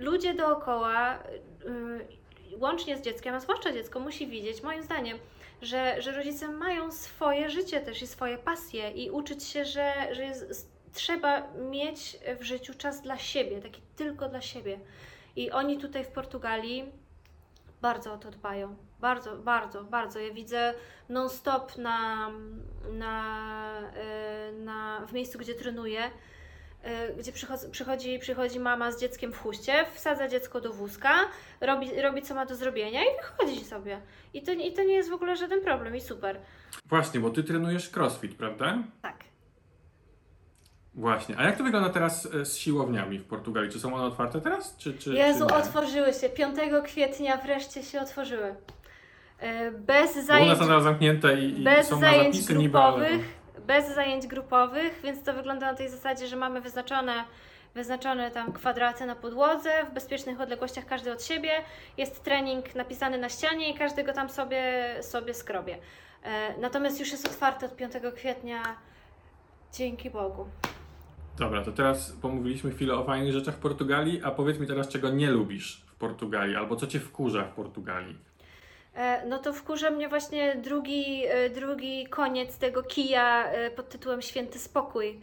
Ludzie dookoła, yy, łącznie z dzieckiem, a zwłaszcza dziecko, musi widzieć, moim zdaniem, że, że rodzice mają swoje życie też i swoje pasje i uczyć się, że, że jest, trzeba mieć w życiu czas dla siebie, taki tylko dla siebie. I oni tutaj w Portugalii bardzo o to dbają. Bardzo, bardzo, bardzo. Ja widzę non-stop na, na, y, na, w miejscu, gdzie trenuję, y, gdzie przychodzi, przychodzi, mama z dzieckiem w chuście, wsadza dziecko do wózka, robi, robi co ma do zrobienia i wychodzi sobie. I to, I to nie jest w ogóle żaden problem i super. Właśnie, bo ty trenujesz crossfit, prawda? Tak. Właśnie. A jak to wygląda teraz e, z siłowniami w Portugalii? Czy są one otwarte teraz? Czy, czy, Jezu, czy otworzyły się. 5 kwietnia wreszcie się otworzyły. Y, Bez Bo u zajęć nas nadal zamknięte i, i bez są na zajęć zapisy niby, ale... grupowych, bez zajęć grupowych, więc to wygląda na tej zasadzie, że mamy wyznaczone, wyznaczone tam kwadraty na podłodze, w bezpiecznych odległościach każdy od siebie, jest trening napisany na ścianie i każdy go tam sobie, sobie skrobie. E, natomiast już jest otwarte od 5 kwietnia, dzięki Bogu. Dobra, to teraz pomówiliśmy chwilę o fajnych rzeczach w Portugalii, a powiedz mi teraz, czego nie lubisz w Portugalii, albo co cię wkurza w Portugalii. E, No to wkurza mnie właśnie drugi, e, drugi koniec tego kija e, pod tytułem Święty Spokój.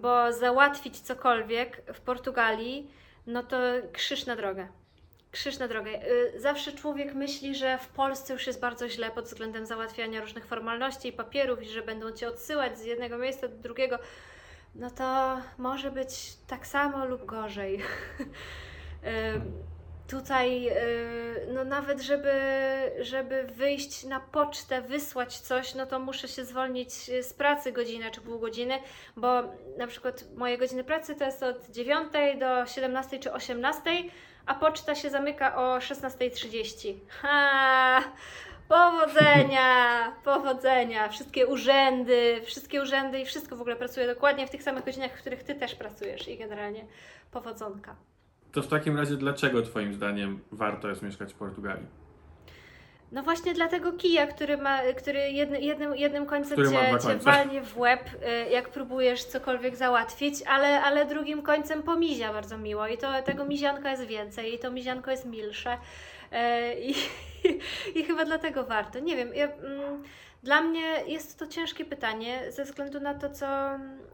Bo załatwić cokolwiek w Portugalii, no to krzyż na drogę. Krzyż na drogę. Zawsze człowiek myśli, że w Polsce już jest bardzo źle pod względem załatwiania różnych formalności i papierów i że będą cię odsyłać z jednego miejsca do drugiego. No to może być tak samo lub gorzej. [LAUGHS] Tutaj, yy, no nawet żeby, żeby wyjść na pocztę, wysłać coś, no to muszę się zwolnić z pracy godzinę czy pół godziny, bo na przykład moje godziny pracy to jest od 9 do 17 czy 18, a poczta się zamyka o 16.30. Ha! Powodzenia! [LAUGHS] Powodzenia! Wszystkie urzędy, wszystkie urzędy i wszystko w ogóle pracuje dokładnie w tych samych godzinach, w których Ty też pracujesz i generalnie powodzonka. To w takim razie dlaczego twoim zdaniem warto jest mieszkać w Portugalii? No właśnie dlatego kija, który ma, który jedny, jednym, jednym końcem cię, cię walnie w łeb, y, jak próbujesz cokolwiek załatwić, ale, ale drugim końcem pomizia bardzo miło i to tego mizianka jest więcej i to mizianko jest milsze y, i, [LAUGHS] i chyba dlatego warto. Nie wiem, ja, mm, dla mnie jest to ciężkie pytanie ze względu na to, co,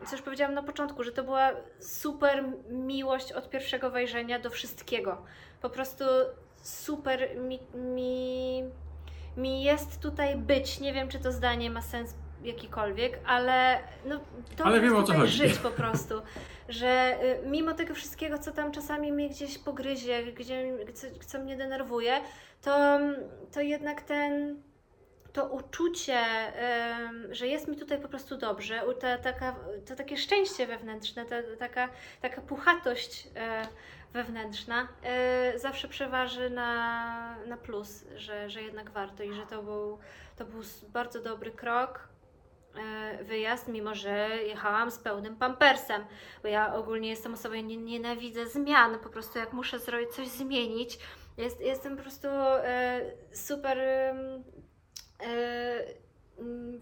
co już powiedziałam na początku, że to była super miłość od pierwszego wejrzenia do wszystkiego. Po prostu super mi, mi, mi jest tutaj być. Nie wiem, czy to zdanie ma sens jakikolwiek, ale no, to Ale jest wiem, o co chodzi. żyć po prostu. Że y, mimo tego wszystkiego, co tam czasami mnie gdzieś pogryzie, gdzie, co, co mnie denerwuje, to, to jednak ten to uczucie, że jest mi tutaj po prostu dobrze, to takie szczęście wewnętrzne, ta, taka, taka puchatość e, wewnętrzna e, zawsze przeważy na, na plus, że, że jednak warto i że to był, to był bardzo dobry krok. e, Wyjazd, mimo że jechałam z pełnym pampersem, bo ja ogólnie jestem osobą, nie, nienawidzę zmian, po prostu jak muszę zrobić coś zmienić, jest, jestem po prostu super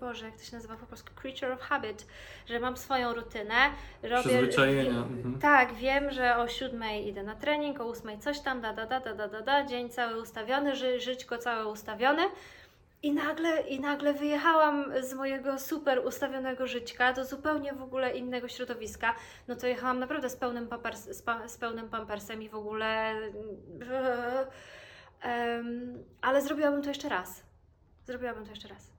Boże, jak to się nazywa po polsku? Creature of habit, że mam swoją rutynę, robię... Przyzwyczajenia. Mhm. Tak, wiem, że o siódmej idę na trening, o ósmej coś tam, da, da, da, da, da, da, da, dzień cały ustawiony, ży, żyćko całe ustawione I nagle, I nagle wyjechałam z mojego super ustawionego żyćka do zupełnie w ogóle innego środowiska. No to jechałam naprawdę z pełnym, pampers, z, pa, z pełnym pampersem i w ogóle. Um, ale zrobiłabym to jeszcze raz. Zrobiłabym to jeszcze raz.